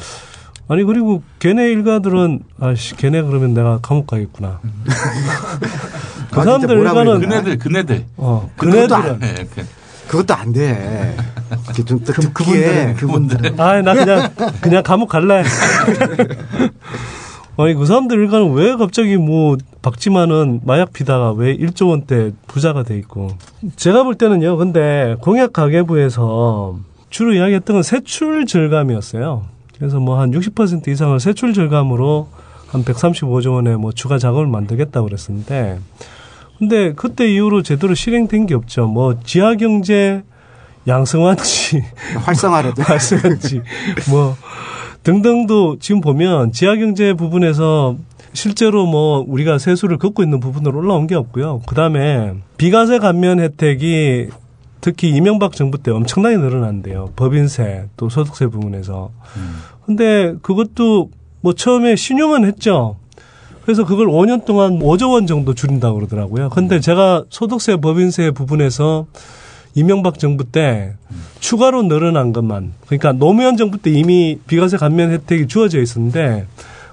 Speaker 9: 아니 그리고 걔네 일가들은 아씨 걔네 그러면 내가 감옥 가겠구나. 그
Speaker 8: 아,
Speaker 9: 사람들
Speaker 8: 뭐라
Speaker 9: 일가는?
Speaker 1: 그네들 그네들.
Speaker 9: 어
Speaker 8: 그것도 안-
Speaker 9: 그네들은
Speaker 1: 예, 그-
Speaker 8: 그것도 안 돼. 이렇게 좀
Speaker 7: 그, 그분들은 그분들은
Speaker 9: 아나 그냥 그냥 감옥 갈래. 아니 그 사람들 일가는 왜 갑자기 뭐 박지만은 마약 피다가 왜 1조 원대 부자가 돼 있고 제가 볼 때는요. 근데 공약 가계부에서 주로 이야기했던 건 세출 절감이었어요. 그래서 뭐 한 60% 이상을 세출 절감으로 한 135조 원의 뭐 추가 자금을 만들겠다고 그랬었는데 근데 그때 이후로 제대로 실행된 게 없죠. 뭐 지하 경제 양성한지
Speaker 8: 활성화라도.
Speaker 9: 발생한지 뭐 등등도 지금 보면 지하 경제 부분에서 실제로 뭐 우리가 세수를 걷고 있는 부분으로 올라온 게 없고요. 그 다음에 비과세 감면 혜택이 특히 이명박 정부 때 엄청나게 늘어난대요. 법인세 또 소득세 부분에서. 근데 그것도 뭐 처음에 신용은 했죠. 그래서 그걸 5년 동안 5조 원 정도 줄인다고 그러더라고요. 근데 제가 소득세 법인세 부분에서 이명박 정부 때 추가로 늘어난 것만 그러니까 노무현 정부 때 이미 비과세 감면 혜택이 주어져 있었는데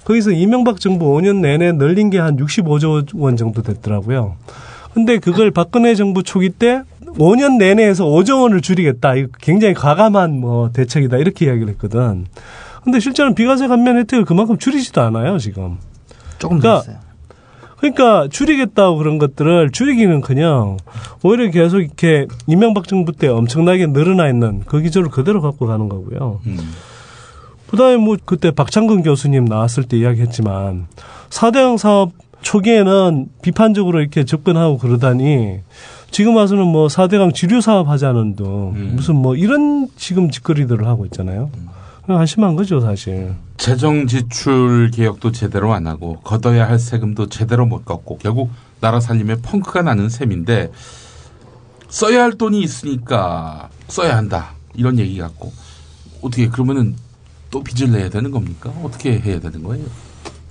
Speaker 9: 거기서 이명박 정부 5년 내내 늘린 게 한 65조 원 정도 됐더라고요. 근데 그걸 박근혜 정부 초기 때 5년 내내 해서 5조 원을 줄이겠다. 이거 굉장히 과감한 뭐 대책이다. 이렇게 이야기를 했거든. 근데 실제로는 비과세 감면 혜택을 그만큼 줄이지도 않아요, 지금.
Speaker 7: 조금
Speaker 9: 그러니까
Speaker 7: 늘었어요.
Speaker 9: 그러니까 줄이겠다고 그런 것들을 줄이기는 그냥 오히려 계속 이렇게 이명박 정부 때 엄청나게 늘어나 있는 그 기조를 그대로 갖고 가는 거고요.
Speaker 1: 음.
Speaker 9: 그다음에 뭐 그때 박창근 교수님 나왔을 때 이야기했지만 사대강 사업 초기에는 비판적으로 이렇게 접근하고 그러다니 지금 와서는 뭐 사대강 지류 사업 하자는 둥
Speaker 1: 음.
Speaker 9: 무슨 뭐 이런 지금 짓거리들을 하고 있잖아요. 그냥 한심한 거죠 사실.
Speaker 1: 재정 지출 개혁도 제대로 안 하고 걷어야 할 세금도 제대로 못 걷고 결국 나라 살림에 펑크가 나는 셈인데 써야 할 돈이 있으니까 써야 한다 이런 얘기 같고 어떻게 그러면은 또 빚을 내야 되는 겁니까? 어떻게 해야 되는 거예요?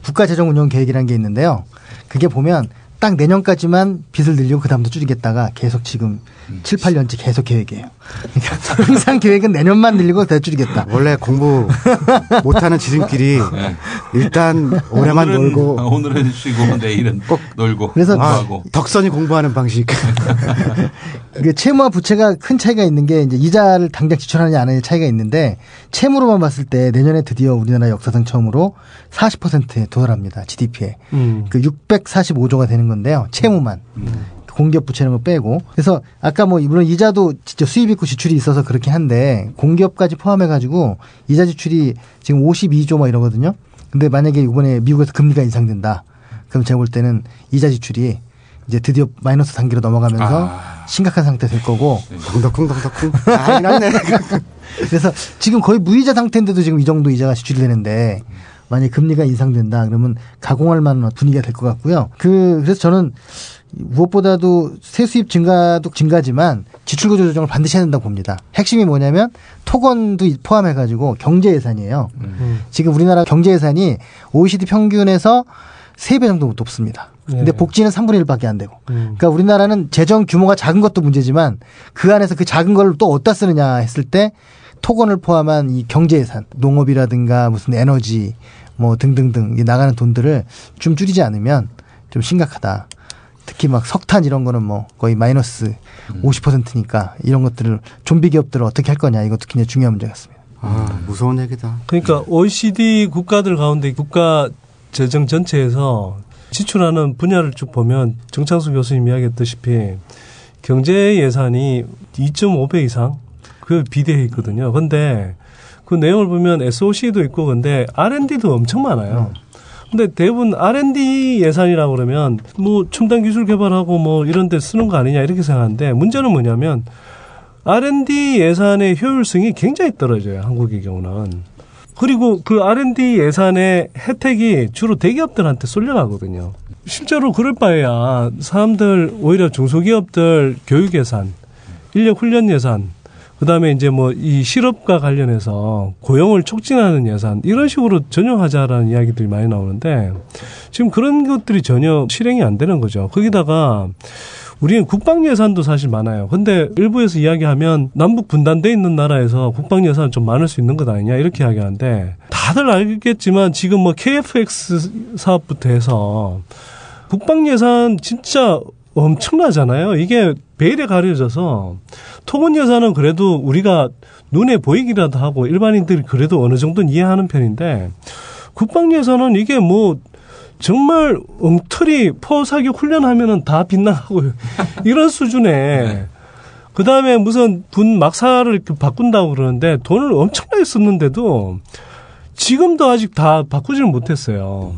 Speaker 7: 국가재정운용 계획이라는 게 있는데요. 그게 보면 딱 내년까지만 빚을 늘리고 그 다음부터 줄이겠다가 계속 지금
Speaker 1: 음.
Speaker 7: 7, 8년째 계속 계획이에요. 그러니까 항상 계획은 내년만 늘리고 더 줄이겠다.
Speaker 8: 원래 공부 못하는 지름길이
Speaker 1: 네.
Speaker 8: 일단 올해만
Speaker 1: 오늘은-
Speaker 8: 놀고
Speaker 1: 오늘은 쉬고 내일은 꼭 놀고
Speaker 7: 그래서
Speaker 1: 공부하고
Speaker 8: 덕선이 공부하는 방식.
Speaker 7: 이게 채무와 부채가 큰 차이가 있는 게 이제 이자를 당장 지출하느냐 안 하느냐 차이가 있는데 채무로만 봤을 때 내년에 드디어 우리나라 역사상 처음으로 40%에 도달합니다. GDP에.
Speaker 9: 음.
Speaker 7: 그 645조가 되는 건데요. 채무만. 공기업 부채 이런 거 빼고. 그래서 아까 뭐 물론 이자도 진짜 수입 있고 지출이 있어서 그렇긴 한데 공기업까지 포함해 가지고 이자 지출이 지금 52조 뭐 이러거든요. 근데 만약에 이번에 미국에서 금리가 인상된다. 그럼 제가 볼 때는 이자 지출이 이제 드디어 마이너스 단계로 넘어가면서
Speaker 1: 아.
Speaker 7: 심각한 상태 될 거고
Speaker 8: 덩덕쿵 덩덕쿵. 아, 이났네.
Speaker 7: 그래서 지금 거의 무이자 상태인데도 지금 이 정도 이자가 지출이 되는데 만약 금리가 인상된다 그러면 가공할 만한 분위기가 될 것 같고요. 그 그래서 저는 무엇보다도 세수입 증가도 증가지만 지출구조 조정을 반드시 해야 된다고 봅니다. 핵심이 뭐냐면 토건도 포함해 가지고 경제 예산이에요. 지금 우리나라 경제 예산이 OECD 평균에서 3배 정도 높습니다. 근데
Speaker 9: 네.
Speaker 7: 복지는 3분의 1밖에 안 되고.
Speaker 9: 음.
Speaker 7: 그러니까 우리나라는 재정 규모가 작은 것도 문제지만 그 안에서 그 작은 걸 또 어디다 쓰느냐 했을 때 토건을 포함한 이 경제 예산, 농업이라든가 무슨 에너지 뭐 등등등 이 나가는 돈들을 좀 줄이지 않으면 좀 심각하다. 특히 막 석탄 이런 거는 뭐 거의 마이너스 50%니까 이런 것들을 좀비 기업들을 어떻게 할 거냐 이것도 굉장히 중요한 문제 같습니다.
Speaker 8: 아, 무서운 얘기다.
Speaker 9: 그러니까 OECD 국가들 가운데 국가 재정 전체에서 지출하는 분야를 쭉 보면 정창수 교수님 이야기했다시피 경제 예산이 2.5배 이상 그 비대해 있거든요. 근데 그 내용을 보면 SOC도 있고 근데 R&D도 엄청 많아요. 근데 대부분 R&D 예산이라고 그러면 뭐 첨단 기술 개발하고 뭐 이런 데 쓰는 거 아니냐 이렇게 생각하는데 문제는 뭐냐면 R&D 예산의 효율성이 굉장히 떨어져요. 한국의 경우는. 그리고 그 R&D 예산의 혜택이 주로 대기업들한테 쏠려가거든요. 실제로 그럴 바에야 사람들 오히려 중소기업들 교육 예산, 인력 훈련 예산, 그다음에 이제 뭐 이 실업과 관련해서 고용을 촉진하는 예산 이런 식으로 전용하자라는 이야기들이 많이 나오는데 지금 그런 것들이 전혀 실행이 안 되는 거죠. 거기다가 우리는 국방 예산도 사실 많아요. 근데 일부에서 이야기하면 남북 분단돼 있는 나라에서 국방 예산 좀 많을 수 있는 것 아니냐 이렇게 이야기하는데 다들 알겠지만 지금 뭐 KFX 사업부터 해서 국방 예산 진짜 엄청나잖아요. 이게 베일에 가려져서 토건 예산은 그래도 우리가 눈에 보이기라도 하고 일반인들이 그래도 어느 정도는 이해하는 편인데 국방 예산은 이게 뭐 정말 엉터리 포사격 훈련하면은 다 빗나가고 이런 수준에 그 다음에 무슨 분 막사를 바꾼다고 그러는데 돈을 엄청나게 썼는데도 지금도 아직 다 바꾸지를 못했어요.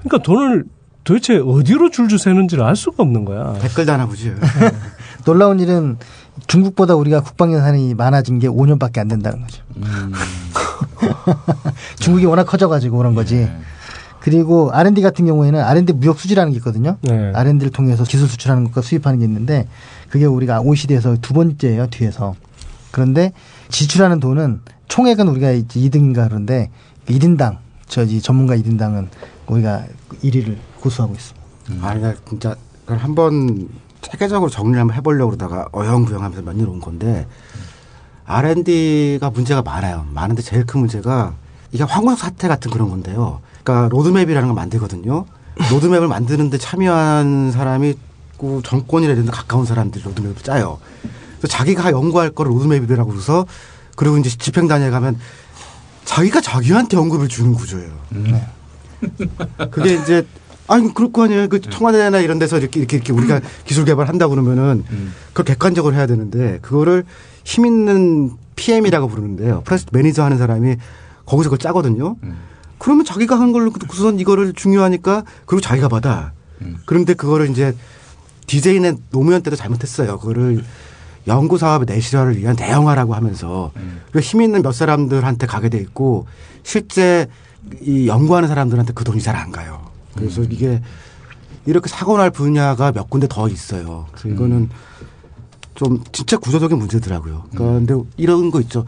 Speaker 9: 그러니까 돈을 도대체 어디로 줄줄 새는지를 알 수가 없는 거야.
Speaker 8: 댓글도 하나 보지.
Speaker 7: 놀라운 일은 중국보다 우리가 국방 예산이 많아진 게 5년밖에 안 된다는 거죠. 중국이 워낙 커져가지고 그런 거지. 그리고 R&D 같은 경우에는 R&D 무역 수지라는 게 있거든요.
Speaker 9: 네.
Speaker 7: R&D를 통해서 기술 수출하는 것과 수입하는 게 있는데 그게 우리가 OECD에서 두 번째예요 뒤에서. 그런데 지출하는 돈은 총액은 우리가 이제 2등인가 그런데 1인당 저지 전문가 1인당은 우리가 1위를 고수하고 있습니다.
Speaker 8: 아, 나 진짜 그걸 한번 체계적으로 정리를 한번 해보려고 그러다가 어영부영하면서 몇 년 온 건데 R&D가 문제가 많아요. 많은데 제일 큰 문제가 이게 황홀 사태 같은 그런 건데요. 그러니까 로드맵이라는 걸 만들거든요. 로드맵을 만드는데 참여한 사람이 그 정권이라든지 가까운 사람들이 로드맵을 짜요. 그래서 자기가 연구할 거를 로드맵이라고 해서 그리고 이제 집행단위에 가면 자기가 자기한테 언급을 주는 구조예요. 그게 이제 아니 그럴 거 아니에요. 그 청와대나 이런 데서 이렇게 이렇게, 이렇게 우리가 기술 개발한다고 그러면은 그걸 객관적으로 해야 되는데 그거를 힘 있는 PM이라고 부르는데요. 프로젝트 매니저 하는 사람이 거기서 그걸 짜거든요. 그러면 자기가 한 걸로 우선 이거를 중요하니까 그리고 자기가 받아. 그런데 그거를 이제 디제이는 노무현 때도 잘못했어요. 그거를 연구 사업의 내실화를 위한 대형화라고 하면서 그힘 있는 몇 사람들한테 가게 돼 있고 실제 이 연구하는 사람들한테 그 돈이 잘 안 가요. 그래서 이게 이렇게 사고 날 분야가 몇 군데 더 있어요. 그래서 이거는 좀 진짜 구조적인 문제더라고요. 그러니까 근데 이런 거 있죠.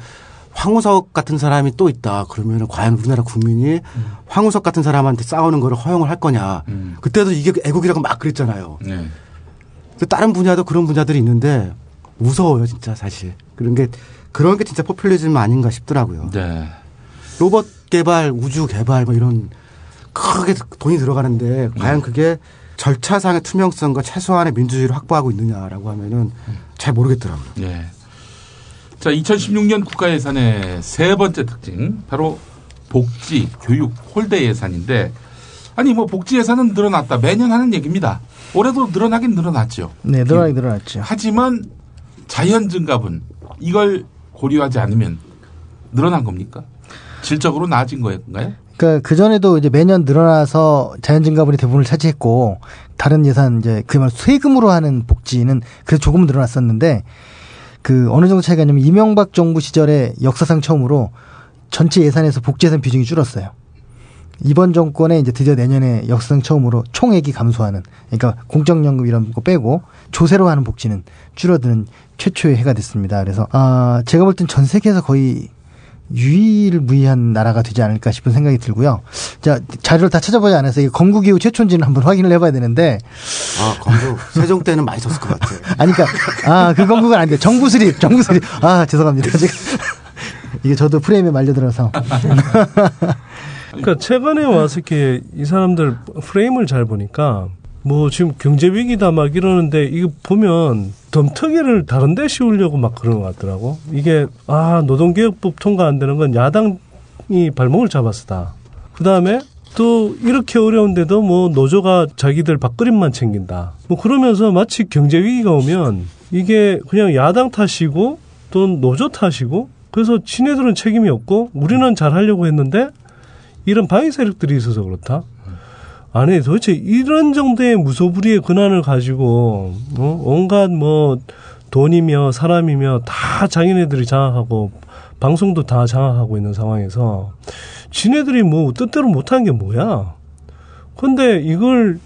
Speaker 8: 황우석 같은 사람이 또 있다. 그러면 과연 우리나라 국민이 황우석 같은 사람한테 싸우는 거를 허용을 할 거냐. 그때도 이게 애국이라고 막 그랬잖아요.
Speaker 1: 네.
Speaker 8: 그 다른 분야도 그런 분야들이 있는데 무서워요, 진짜 사실. 그런 게 그런 게 진짜 포퓰리즘 아닌가 싶더라고요.
Speaker 1: 네.
Speaker 8: 로봇 개발, 우주 개발 뭐 이런 크게 돈이 들어가는데 과연 그게 절차상의 투명성과 최소한의 민주주의를 확보하고 있느냐라고 하면은 잘 모르겠더라고요.
Speaker 1: 예. 자, 2016년 국가 예산의 세 번째 특징 바로 복지, 교육, 홀대 예산인데 아니 뭐 복지 예산은 늘어났다. 매년 하는 얘기입니다. 올해도 늘어나긴 늘어났죠.
Speaker 7: 네, 늘어나긴 늘어났죠.
Speaker 1: 하지만 자연 증가분 이걸 고려하지 않으면 늘어난 겁니까? 질적으로 나아진 거인가요?
Speaker 7: 그러니까 그 전에도 이제 매년 늘어나서 자연 증가분이 대부분을 차지했고 다른 예산 이제 그말 세금으로 하는 복지는 그래도 조금 늘어났었는데 그 어느 정도 차이가 있냐면 이명박 정부 시절에 역사상 처음으로 전체 예산에서 복지 예산 비중이 줄었어요. 이번 정권에 이제 드디어 내년에 역사상 처음으로 총액이 감소하는 그러니까 공적연금 이런 거 빼고 조세로 하는 복지는 줄어드는 최초의 해가 됐습니다. 그래서 아 제가 볼 땐 전 세계에서 거의 유일무이한 나라가 되지 않을까 싶은 생각이 들고요. 자 자료를 다 찾아보지 않아서 이게 건국 이후 최초인지는 한번 확인을 해봐야 되는데
Speaker 8: 아, 건국 세종 때는 많이 썼을 것 같아요.
Speaker 7: 아니 그러니까 아 그 건국은 아닌데 정부 수립 정부 수립 아 죄송합니다 제가 이게 저도 프레임에 말려들어서
Speaker 9: 그러니까 최근에 와서 이렇게 이 사람들 프레임을 잘 보니까 뭐 지금 경제 위기다 막 이러는데 이거 보면 덤터기를 다른 데 씌우려고 막 그런 것 같더라고. 이게 아 노동개혁법 통과 안 되는 건 야당이 발목을 잡았다. 그 다음에 또 이렇게 어려운데도 뭐 노조가 자기들 밥그림만 챙긴다. 뭐 그러면서 마치 경제 위기가 오면 이게 그냥 야당 탓이고 또는 노조 탓이고 그래서 지네들은 책임이 없고 우리는 잘 하려고 했는데 이런 방위 세력들이 있어서 그렇다. 아니 도대체 이런 정도의 무소불위의 근한을 가지고 어? 온갖 뭐 돈이며 사람이며 다 자기네들이 장악하고 방송도 다 장악하고 있는 상황에서 지네들이 뭐 뜻대로 못한 게 뭐야? 근데 이걸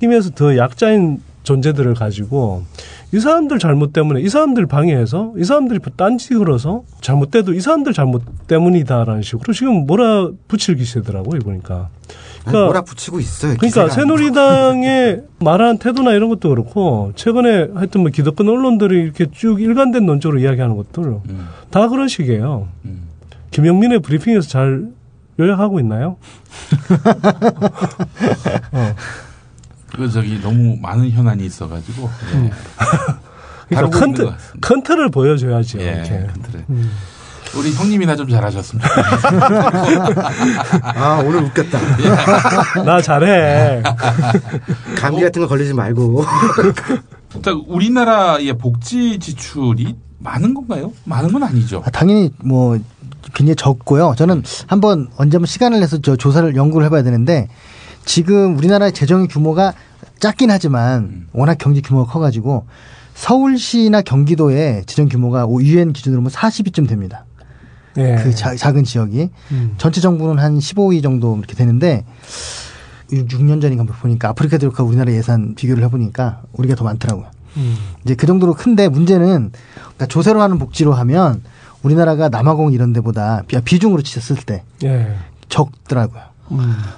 Speaker 9: 힘에서 더 약자인 존재들을 가지고 이 사람들 잘못 때문에 이 사람들 방해해서 이 사람들이 딴지 걸어서 잘못돼도 이 사람들 잘못 때문이다라는 식으로 지금 뭐라 붙일 기세더라고요 보니까.
Speaker 8: 아니, 뭐라 붙이고 있어요.
Speaker 9: 그러니까. 새누리당의 말한 태도나 이런 것도 그렇고 최근에 하여튼 뭐 기득권 언론들이 이렇게 쭉 일관된 논조로 이야기하는 것들
Speaker 1: 음.
Speaker 9: 다 그런 식이에요.
Speaker 1: 음.
Speaker 9: 김영민의 브리핑에서 잘 요약하고 있나요? 어.
Speaker 1: 그 저기 너무 많은 현안이 있어가지고 예.
Speaker 9: 그러니까 컨트. 컨트를 보여줘야지.
Speaker 1: 예,
Speaker 9: 이렇게.
Speaker 1: 컨트롤.
Speaker 9: 음.
Speaker 1: 우리 형님이나 좀 좋겠어요.
Speaker 8: 아 오늘 웃겼다.
Speaker 9: 나 잘해.
Speaker 8: 감기 같은 거 걸리지 말고.
Speaker 1: 자, 우리나라의 복지 지출이 많은 건가요? 많은 건 아니죠.
Speaker 7: 아, 당연히 뭐 굉장히 적고요. 저는 한번 언제 한번 시간을 내서 저 조사를 연구를 해봐야 되는데 지금 우리나라의 재정 규모가 작긴 하지만 워낙 경제 규모가 커가지고 서울시나 경기도의 재정 규모가 유엔 기준으로 보면 40위쯤 됩니다.
Speaker 9: 예.
Speaker 7: 그 자- 작은 지역이
Speaker 9: 음.
Speaker 7: 전체 정부는 한 15위 정도 이렇게 되는데 6년 전인가 보니까 아프리카 대륙과 우리나라 예산 비교를 해보니까 우리가 더 많더라고요.
Speaker 9: 음.
Speaker 7: 이제 그 정도로 큰데 문제는 그러니까 조세로 하는 복지로 하면 우리나라가 남아공 이런 데보다 비- 비중으로 치셨을 때
Speaker 9: 예.
Speaker 7: 적더라고요.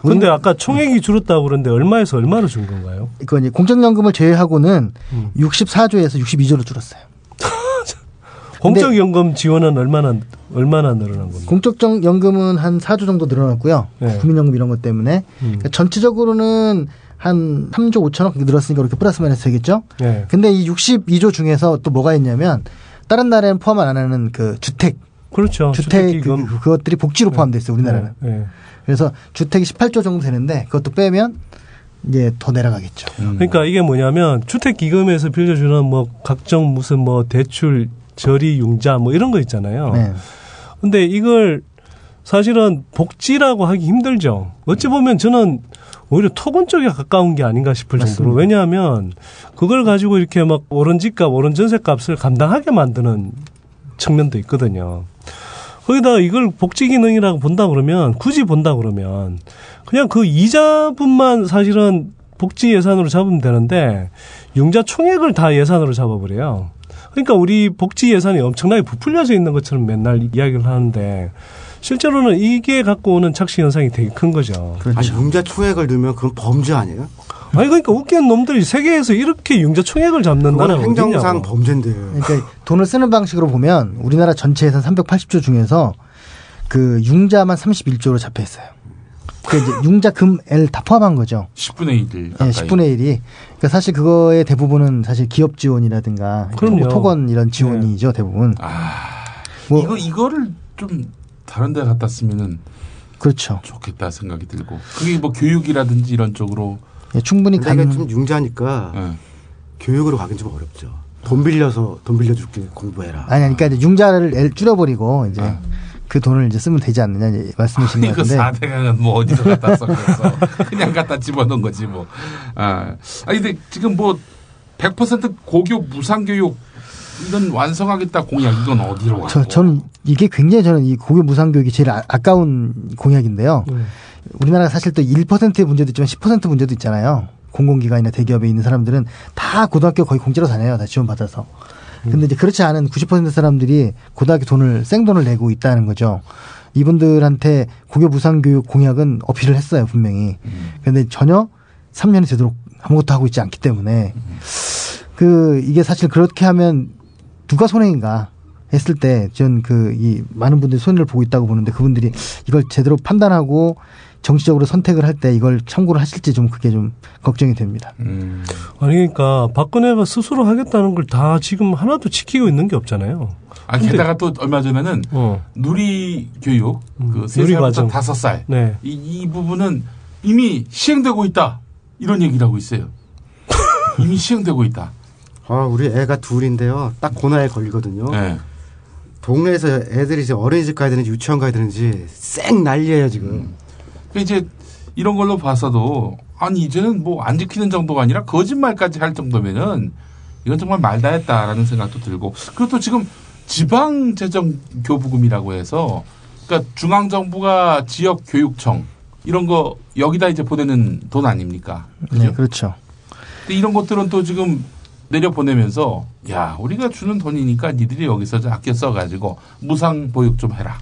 Speaker 9: 근데 아까 총액이 줄었다고 그러는데 얼마에서 얼마로 준 건가요?
Speaker 7: 이거 이제 공적연금을 제외하고는
Speaker 9: 음.
Speaker 7: 64조에서 62조로 줄었어요.
Speaker 9: 공적 연금 지원은 얼마나 얼마나 늘어난 겁니까?
Speaker 7: 공적 연금은 한 4조 정도 늘어났고요.
Speaker 9: 네.
Speaker 7: 국민연금 이런 것 때문에
Speaker 9: 음.
Speaker 7: 그러니까 전체적으로는 한 3조 5천억 늘었으니까 그렇게 플러스 마이너스 되겠죠.
Speaker 9: 네.
Speaker 7: 근데 이 62조 중에서 또 뭐가 있냐면 다른 나라에는 포함 안 하는 그 주택
Speaker 9: 그렇죠.
Speaker 7: 주택 그. 그- 그것들이 복지로 포함돼 있어요 우리나라는.
Speaker 9: 네, 네.
Speaker 7: 그래서 주택이 18조 정도 되는데 그것도 빼면 이제 더 내려가겠죠.
Speaker 1: 음.
Speaker 9: 그러니까 이게 뭐냐면 주택 기금에서 빌려주는 뭐 각종 무슨 뭐 대출 저리 융자 뭐 이런 거 있잖아요.
Speaker 7: 네.
Speaker 9: 근데 이걸 사실은 복지라고 하기 힘들죠. 어찌 보면 저는 오히려 토건 쪽에 가까운 게 아닌가 싶을 정도로 왜냐하면 그걸 가지고 이렇게 막 오른 집값, 오른 전세값을 감당하게 만드는 측면도 있거든요. 거기다 이걸 복지 기능이라고 본다 그러면 굳이 본다 그러면 그냥 그 이자분만 사실은 복지 예산으로 잡으면 되는데 융자 총액을 다 예산으로 잡아버려요. 그러니까 우리 복지 예산이 엄청나게 부풀려져 있는 것처럼 맨날 이야기를 하는데 실제로는 이게 갖고 오는 착시 현상이 되게 큰 거죠.
Speaker 8: 아니 융자 총액을 넣으면 그건 범죄 아니에요?
Speaker 9: 아니 그러니까 웃기는 놈들이 세계에서 이렇게 융자 총액을 잡는
Speaker 8: 그건
Speaker 9: 나라가
Speaker 8: 행정상. 범죄인데요.
Speaker 7: 그러니까 돈을 쓰는 방식으로 보면 우리나라 전체 예산 380조 중에서 그 융자만 31조로 잡혀 있어요. 그 이제 융자금 L 다 포함한 거죠.
Speaker 1: 10분의 1
Speaker 7: 예,
Speaker 1: 가까이.
Speaker 7: 10분의 1이. 그러니까 사실 그거의 대부분은 사실 기업 지원이라든가
Speaker 9: 그럼요.
Speaker 7: 토건 이런 지원이죠, 대부분.
Speaker 1: 아,
Speaker 7: 뭐
Speaker 1: 이거 이거를 좀 다른 데 갖다 쓰면은
Speaker 7: 그렇죠.
Speaker 1: 좋겠다 생각이 들고 그게 뭐 교육이라든지 이런 쪽으로
Speaker 7: 예, 충분히
Speaker 8: 간좀 융자니까
Speaker 1: 예.
Speaker 8: 교육으로 가긴 좀 어렵죠. 돈 빌려서 돈 빌려 줄게 공부해라.
Speaker 7: 아니 그러니까 이제 융자를 L 줄여버리고 이제
Speaker 1: 아.
Speaker 7: 그 돈을 이제 쓰면 되지 않느냐 이제 말씀이신 것
Speaker 1: 이거
Speaker 7: 같은데.
Speaker 1: 4대강은 뭐 어디로 갖다 썼겠어. 그냥 갖다 집어넣은 거지 뭐. 아, 아니 근데 지금 뭐 100% 고교 무상교육 이건 완성하겠다 공약 이건 어디로 가고?
Speaker 7: 저, 저는 이게 굉장히 저는 이 고교 무상교육이 제일 아, 아까운 공약인데요.
Speaker 9: 네.
Speaker 7: 우리나라가 사실 또 1%의 문제도 있지만 10% 문제도 있잖아요. 공공기관이나 대기업에 있는 사람들은 다 고등학교 거의 공짜로 다녀요. 다 지원받아서. 근데 이제 그렇지 않은 90% 사람들이 고등학교 돈을 생돈을 내고 있다는 거죠. 이분들한테 고교 무상 교육 공약은 어필을 했어요, 분명히. 근데 전혀 3년이 되도록 아무것도 하고 있지 않기 때문에 그 이게 사실 그렇게 하면 누가 손해인가 했을 때 전 그 이 많은 분들이 손해를 보고 있다고 보는데 그분들이 이걸 제대로 판단하고 정치적으로 선택을 할 때 이걸 참고를 하실지 좀 그게 좀 걱정이 됩니다.
Speaker 1: 음.
Speaker 9: 아니 그러니까 박근혜가 스스로 하겠다는 걸 다 지금 하나도 지키고 있는 게 없잖아요.
Speaker 1: 아 게다가 또 얼마 전에는
Speaker 9: 어.
Speaker 1: 누리 교육
Speaker 9: 음,
Speaker 1: 그세
Speaker 9: 누리
Speaker 1: 살부터
Speaker 9: 과정.
Speaker 1: 다섯 살
Speaker 9: 네.
Speaker 1: 이, 이 부분은 이미 시행되고 있다 이런 얘기를 하고 있어요. 이미 시행되고 있다.
Speaker 8: 아, 우리 애가 둘인데요. 딱 고나에 걸리거든요.
Speaker 1: 네.
Speaker 8: 동네에서 애들이 이제 어린이집 가야 되는지 유치원 가야 되는지 쌩 난리예요 지금.
Speaker 1: 그러니까 이제 이런 걸로 봐서도 아니 이제는 뭐 안 지키는 정도가 아니라 거짓말까지 할 정도면은 이건 정말 말다했다라는 생각도 들고 그리고 또 지금 지방 재정 교부금이라고 해서 그러니까 중앙 정부가 지역 교육청 이런 거 여기다 이제 보내는 돈 아닙니까? 그죠?
Speaker 7: 네, 그렇죠.
Speaker 1: 근데 이런 것들은 또 지금 내려 보내면서 야 우리가 주는 돈이니까 니들이 여기서 좀 아껴 써가지고 무상 보육 좀 해라.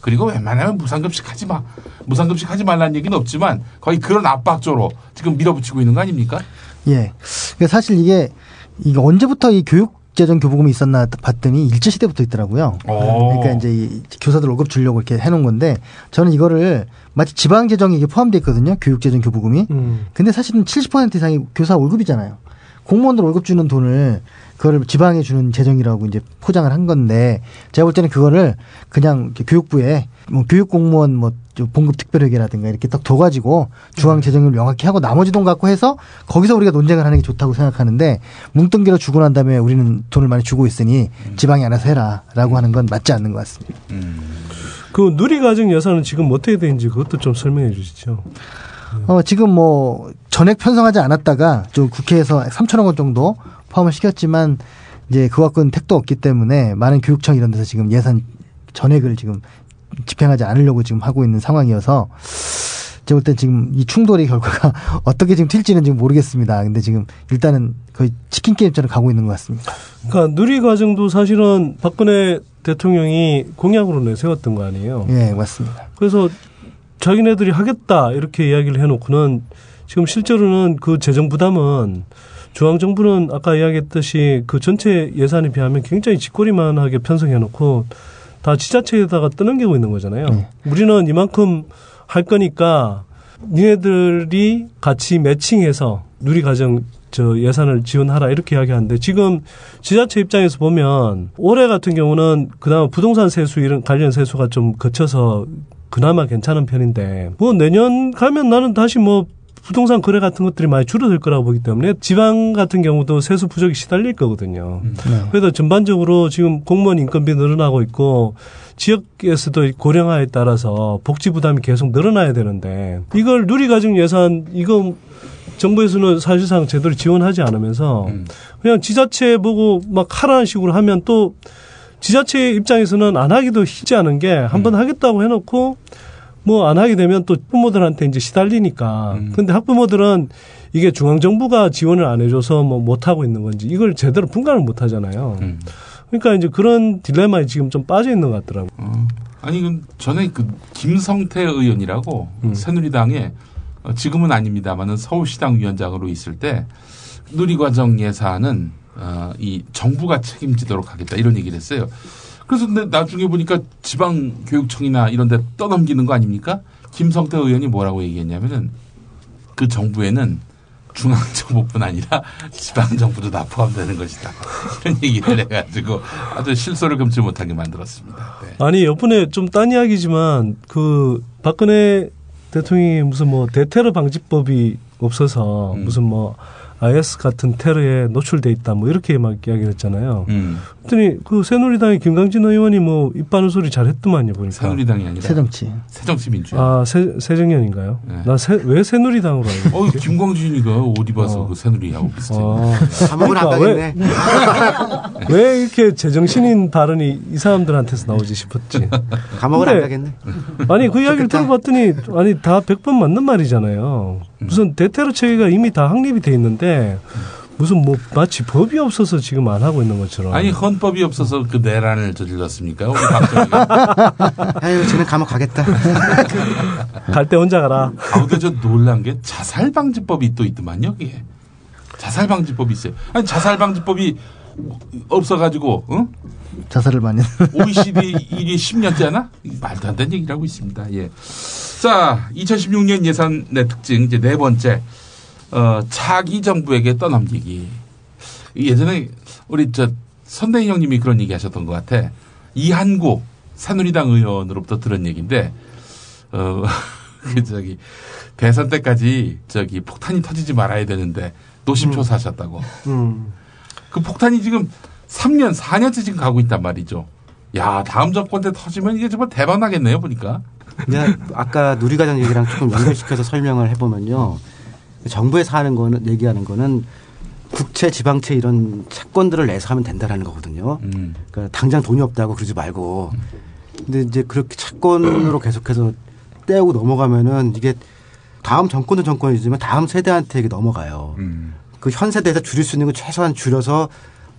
Speaker 1: 그리고 웬만하면 무상급식 하지 마. 무상급식 하지 말라는 얘기는 없지만 거의 그런 압박조로 지금 밀어붙이고 있는 거 아닙니까?
Speaker 7: 예. 그러니까 사실 이게 이게 언제부터 이 교육 재정 교부금이 있었나 봤더니 일제 시대부터 있더라고요.
Speaker 1: 오.
Speaker 7: 그러니까 이제 이 교사들 월급 주려고 이렇게 해놓은 건데 저는 이거를 마치 지방 재정이 이게 포함되어 있거든요. 교육 재정 교부금이.
Speaker 9: 음.
Speaker 7: 근데 사실은 70% 이상이 교사 월급이잖아요. 공무원들 월급 주는 돈을 그거를 지방에 주는 재정이라고 이제 포장을 한 건데 제가 볼 때는 그거를 그냥 교육부에 뭐 교육 공무원 뭐 봉급 특별회계라든가 이렇게 딱 둬가지고 중앙 재정을 명확히 하고 나머지 돈 갖고 해서 거기서 우리가 논쟁을 하는 게 좋다고 생각하는데 뭉뚱기로 주고 난 다음에 우리는 돈을 많이 주고 있으니 지방이 알아서 해라라고 하는 건 맞지 않는 것 같습니다.
Speaker 9: 그 누리과정 예산은 지금 어떻게 되는지 그것도 좀 설명해 주시죠.
Speaker 7: 어, 지금 뭐 전액 편성하지 않았다가 좀 국회에서 3천억 원 정도 포함을 시켰지만 이제 그 갖고는 택도 없기 때문에 많은 교육청 이런 데서 지금 예산 전액을 지금 집행하지 않으려고 지금 하고 있는 상황이어서 제가 볼땐 지금 이 충돌의 결과가 어떻게 지금 튈지는 지금 모르겠습니다. 근데 지금 일단은 거의 치킨 게임처럼 가고 있는 것 같습니다.
Speaker 9: 그러니까 누리 과정도 사실은 박근혜 대통령이 공약으로 내세웠던 거 아니에요.
Speaker 7: 예, 맞습니다.
Speaker 9: 그래서 자기네들이 하겠다 이렇게 이야기를 해놓고는 지금 실제로는 그 재정 부담은 중앙정부는 아까 이야기했듯이 그 전체 예산에 비하면 굉장히 쥐꼬리만하게 편성해놓고 다 지자체에다가 떠넘기고 있는 거잖아요.
Speaker 7: 네.
Speaker 9: 우리는 이만큼 할 거니까 니네들이 같이 매칭해서 누리가정 저 예산을 지원하라 이렇게 이야기하는데 지금 지자체 입장에서 보면 올해 같은 경우는 그나마 부동산 세수 이런 관련 세수가 좀 거쳐서 그나마 괜찮은 편인데 뭐 내년 가면 나는 다시 뭐 부동산 거래 같은 것들이 많이 줄어들 거라고 보기 때문에 지방 같은 경우도 세수 부족이 시달릴 거거든요.
Speaker 7: 네.
Speaker 9: 그래서 전반적으로 지금 공무원 인건비 늘어나고 있고 지역에서도 고령화에 따라서 복지 부담이 계속 늘어나야 되는데 이걸 누리가정 예산 이거 정부에서는 사실상 제대로 지원하지 않으면서
Speaker 1: 음.
Speaker 9: 그냥 지자체 보고 막 하라는 식으로 하면 또 지자체 입장에서는 안 하기도 쉽지 않은 게 한번 하겠다고 해놓고 뭐 안 하게 되면 또 학부모들한테 이제 시달리니까.
Speaker 1: 음.
Speaker 9: 근데 학부모들은 이게 중앙정부가 지원을 안 해줘서 뭐 못하고 있는 건지 이걸 제대로 분간을 못 하잖아요.
Speaker 1: 음.
Speaker 9: 그러니까 이제 그런 딜레마에 지금 좀 빠져 있는 것 같더라고요.
Speaker 1: 어. 아니 그 전에 그 김성태 의원이라고
Speaker 9: 음.
Speaker 1: 새누리당에 어, 지금은 아닙니다만은 서울시당 위원장으로 있을 때 누리과정 예산은 어, 이 정부가 책임지도록 하겠다 이런 얘기를 했어요. 그래서 근데 나중에 보니까 지방 교육청이나 이런 데 떠넘기는 거 아닙니까? 김성태 의원이 뭐라고 얘기했냐면은 그 정부에는 중앙 정부뿐 아니라 지방 정부도 다 포함되는 것이다. 이런 얘기를 해가지고 아주 실소를 금치 못하게 만들었습니다. 네.
Speaker 9: 아니 이번에 좀 딴 이야기지만 그 박근혜 대통령이 무슨 뭐 대테러 방지법이 없어서
Speaker 1: 음.
Speaker 9: 무슨 뭐 IS 같은 테러에 노출돼 있다 뭐 이렇게 막 이야기를 했잖아요.
Speaker 1: 음.
Speaker 9: 그랬더니 그 새누리당의 김강진 의원이 뭐 입바는 소리 잘했더만요 보니까.
Speaker 1: 새누리당이 아니라
Speaker 7: 새정치.
Speaker 1: 새정치 민주연.
Speaker 9: 아 새, 새정년인가요?
Speaker 1: 네.
Speaker 9: 나왜 새누리당으로 알고?
Speaker 1: 어, 김광진이가 옷 입어서
Speaker 9: 어.
Speaker 1: 그 새누리하고 비슷해.
Speaker 9: 아, 그러니까
Speaker 8: 가겠네.
Speaker 9: 왜 이렇게 제정신인 발언이 이 사람들한테서 나오지 싶었지.
Speaker 8: 감옥은
Speaker 9: 근데
Speaker 8: 안 가겠네.
Speaker 9: 아니 그 이야기를. 들어봤더니 아니 다 100번 맞는 말이잖아요. 무슨 대테러 체계가 이미 다 확립이 돼 있는데 무슨 뭐 마치 법이 없어서 지금 안 하고 있는 것처럼.
Speaker 1: 아니 헌법이 없어서 그 내란을 저질렀습니까? 우리 박정희가.
Speaker 8: 아유, 쟤는 감옥 가겠다.
Speaker 9: 갈 때 혼자 가라.
Speaker 1: 아, 근데 저 놀란 게 자살 방지법이 또 있더만요, 그게. 자살 방지법이 있어요. 아니, 자살 방지법이 없어가지고, 응?
Speaker 7: 자살을 많이.
Speaker 1: OECD 이게 10년째나? 말도 안 되는 얘기를 하고 있습니다. 예. 자, 2016년 예산의 특징, 이제 네 번째. 어, 차기 정부에게 떠넘기기. 예전에 우리 저 선대인 형님이 그런 얘기 하셨던 것 같아. 이한구 새누리당 의원으로부터 들은 얘기인데, 어, 그 저기, 대선 때까지 저기 폭탄이 터지지 말아야 되는데 노심초사 하셨다고.
Speaker 9: 음.
Speaker 1: 그 폭탄이 지금 3년, 4년째 지금 가고 있단 말이죠. 야, 다음 정권 때 터지면 이게 정말 대박 나겠네요, 보니까.
Speaker 8: 내가 아까 누리과정 얘기랑 조금 연결시켜서 설명을 해보면요. 정부에서 하는 거는 얘기하는 거는 국채, 지방채 이런 채권들을 내서 하면 된다라는 거거든요.
Speaker 1: 음.
Speaker 8: 그러니까 당장 돈이 없다고 그러지 말고. 근데 이제 그렇게 채권으로 계속해서 떼고 넘어가면은 이게 다음 정권도 정권이지만 다음 세대한테 이게 넘어가요.
Speaker 1: 음.
Speaker 8: 그현 세대에서 줄일 수 있는 건 최소한 줄여서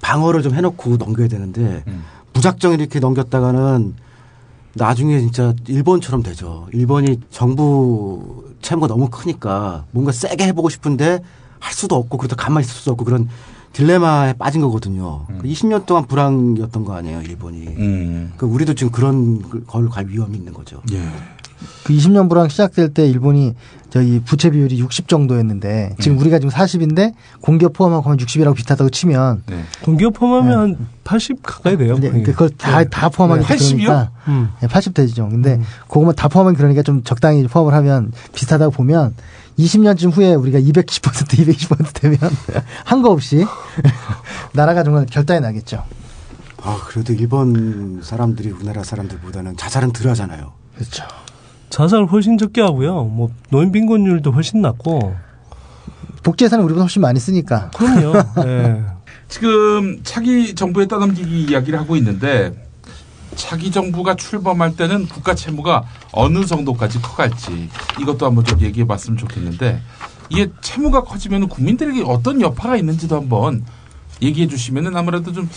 Speaker 8: 방어를 좀 해놓고 넘겨야 되는데
Speaker 1: 음.
Speaker 8: 무작정 이렇게 넘겼다가는 나중에 진짜 일본처럼 되죠. 일본이 정부 채무가 너무 크니까 뭔가 세게 해보고 싶은데 할 수도 없고 그러다 가만히 있을 수도 없고 그런 딜레마에 빠진 거거든요. 그 20년 동안 불황이었던 거 아니에요, 일본이.
Speaker 1: 음.
Speaker 8: 그 우리도 지금 그런 걸 갈 위험이 있는 거죠.
Speaker 1: 예.
Speaker 7: 그 20년 불황 시작될 때 일본이 저희 부채 비율이 60 정도였는데 지금 우리가 지금 40인데 공기업 포함하고 하면 60이라고 비슷하다고 치면
Speaker 1: 네.
Speaker 9: 공기업 포함하면 한80 가까이 돼요. 거의.
Speaker 7: 그걸 다, 다 포함하기
Speaker 1: 네. 80 이요?
Speaker 7: 그러니까
Speaker 9: 음.
Speaker 7: 네, 80 되죠. 근데 그거만 다 포함하기 그러니까 좀 적당히 포함을 하면 비슷하다고 보면 20년쯤 후에 우리가 210% 220% 되면 한 거 없이 나라가 정말 결단이 나겠죠.
Speaker 8: 아, 그래도 일본 사람들이 우리나라 사람들보다는 자살은 덜 하잖아요.
Speaker 7: 그렇죠.
Speaker 9: 자살 훨씬 적게 하고요. 뭐 노인 빈곤율도 훨씬 낮고.
Speaker 7: 복지 예산은 우리보다 훨씬 많이 쓰니까.
Speaker 9: 그럼요. 예.
Speaker 1: 지금 차기 정부에 떠넘기기 이야기를 하고 있는데 차기 정부가 출범할 때는 국가 채무가 어느 정도까지 커갈지 이것도 한번 좀 얘기해 봤으면 좋겠는데 이게 채무가 커지면 국민들에게 어떤 여파가 있는지도 한번 얘기해 주시면은 아무래도 좀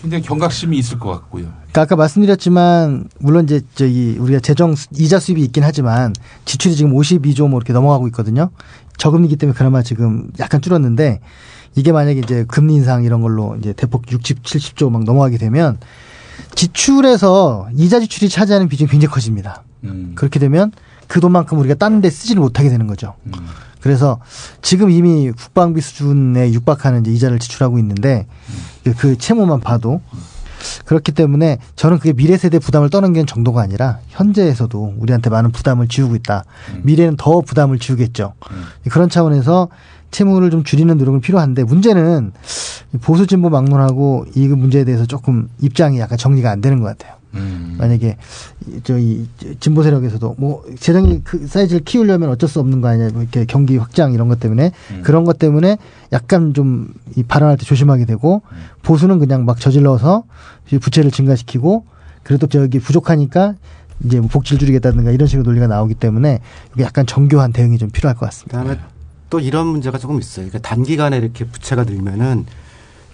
Speaker 1: 굉장히 경각심이 있을 것 같고요.
Speaker 7: 그러니까 아까 말씀드렸지만 물론 이제 저기 우리가 재정 수- 이자 수입이 있긴 하지만 지출이 지금 52조 뭐 이렇게 넘어가고 있거든요. 저금리기 때문에 그나마 지금 약간 줄었는데 이게 만약에 이제 금리 인상 이런 걸로 이제 대폭 60, 70조 막 넘어가게 되면 지출에서 이자 지출이 차지하는 비중이 굉장히 커집니다.
Speaker 1: 음.
Speaker 7: 그렇게 되면 그 돈만큼 우리가 딴데 쓰지를 못하게 되는 거죠.
Speaker 1: 음.
Speaker 7: 그래서 지금 이미 국방비 수준에 육박하는 이제 이자를 지출하고 있는데 그- 그 채무만 봐도 그렇기 때문에 저는 그게 미래 세대 부담을 떠넘기는 정도가 아니라 현재에서도 우리한테 많은 부담을 지우고 있다. 미래는 더 부담을 지우겠죠. 그런 차원에서 채무를 좀 줄이는 노력은 필요한데 문제는 이 보수 진보 막론하고 이 문제에 대해서 조금 입장이 약간 정리가 안 되는 것 같아요.
Speaker 1: 음.
Speaker 7: 만약에 이- 저희 진보 세력에서도 뭐 재정이 그 사이즈를 키우려면 어쩔 수 없는 거 아니냐 뭐 이렇게 경기 확장 이런 것 때문에 그런 것 때문에 약간 좀 이 발언할 때 조심하게 되고 보수는 그냥 막 저질러서 이 부채를 증가시키고 그래도 저기 부족하니까 이제 뭐 복지를 줄이겠다든가 이런 식으로 논리가 나오기 때문에 이게 약간 정교한 대응이 좀 필요할 것 같습니다.
Speaker 8: 그다음에 또 이런 문제가 조금 있어요. 그러니까 단기간에 이렇게 부채가 늘면은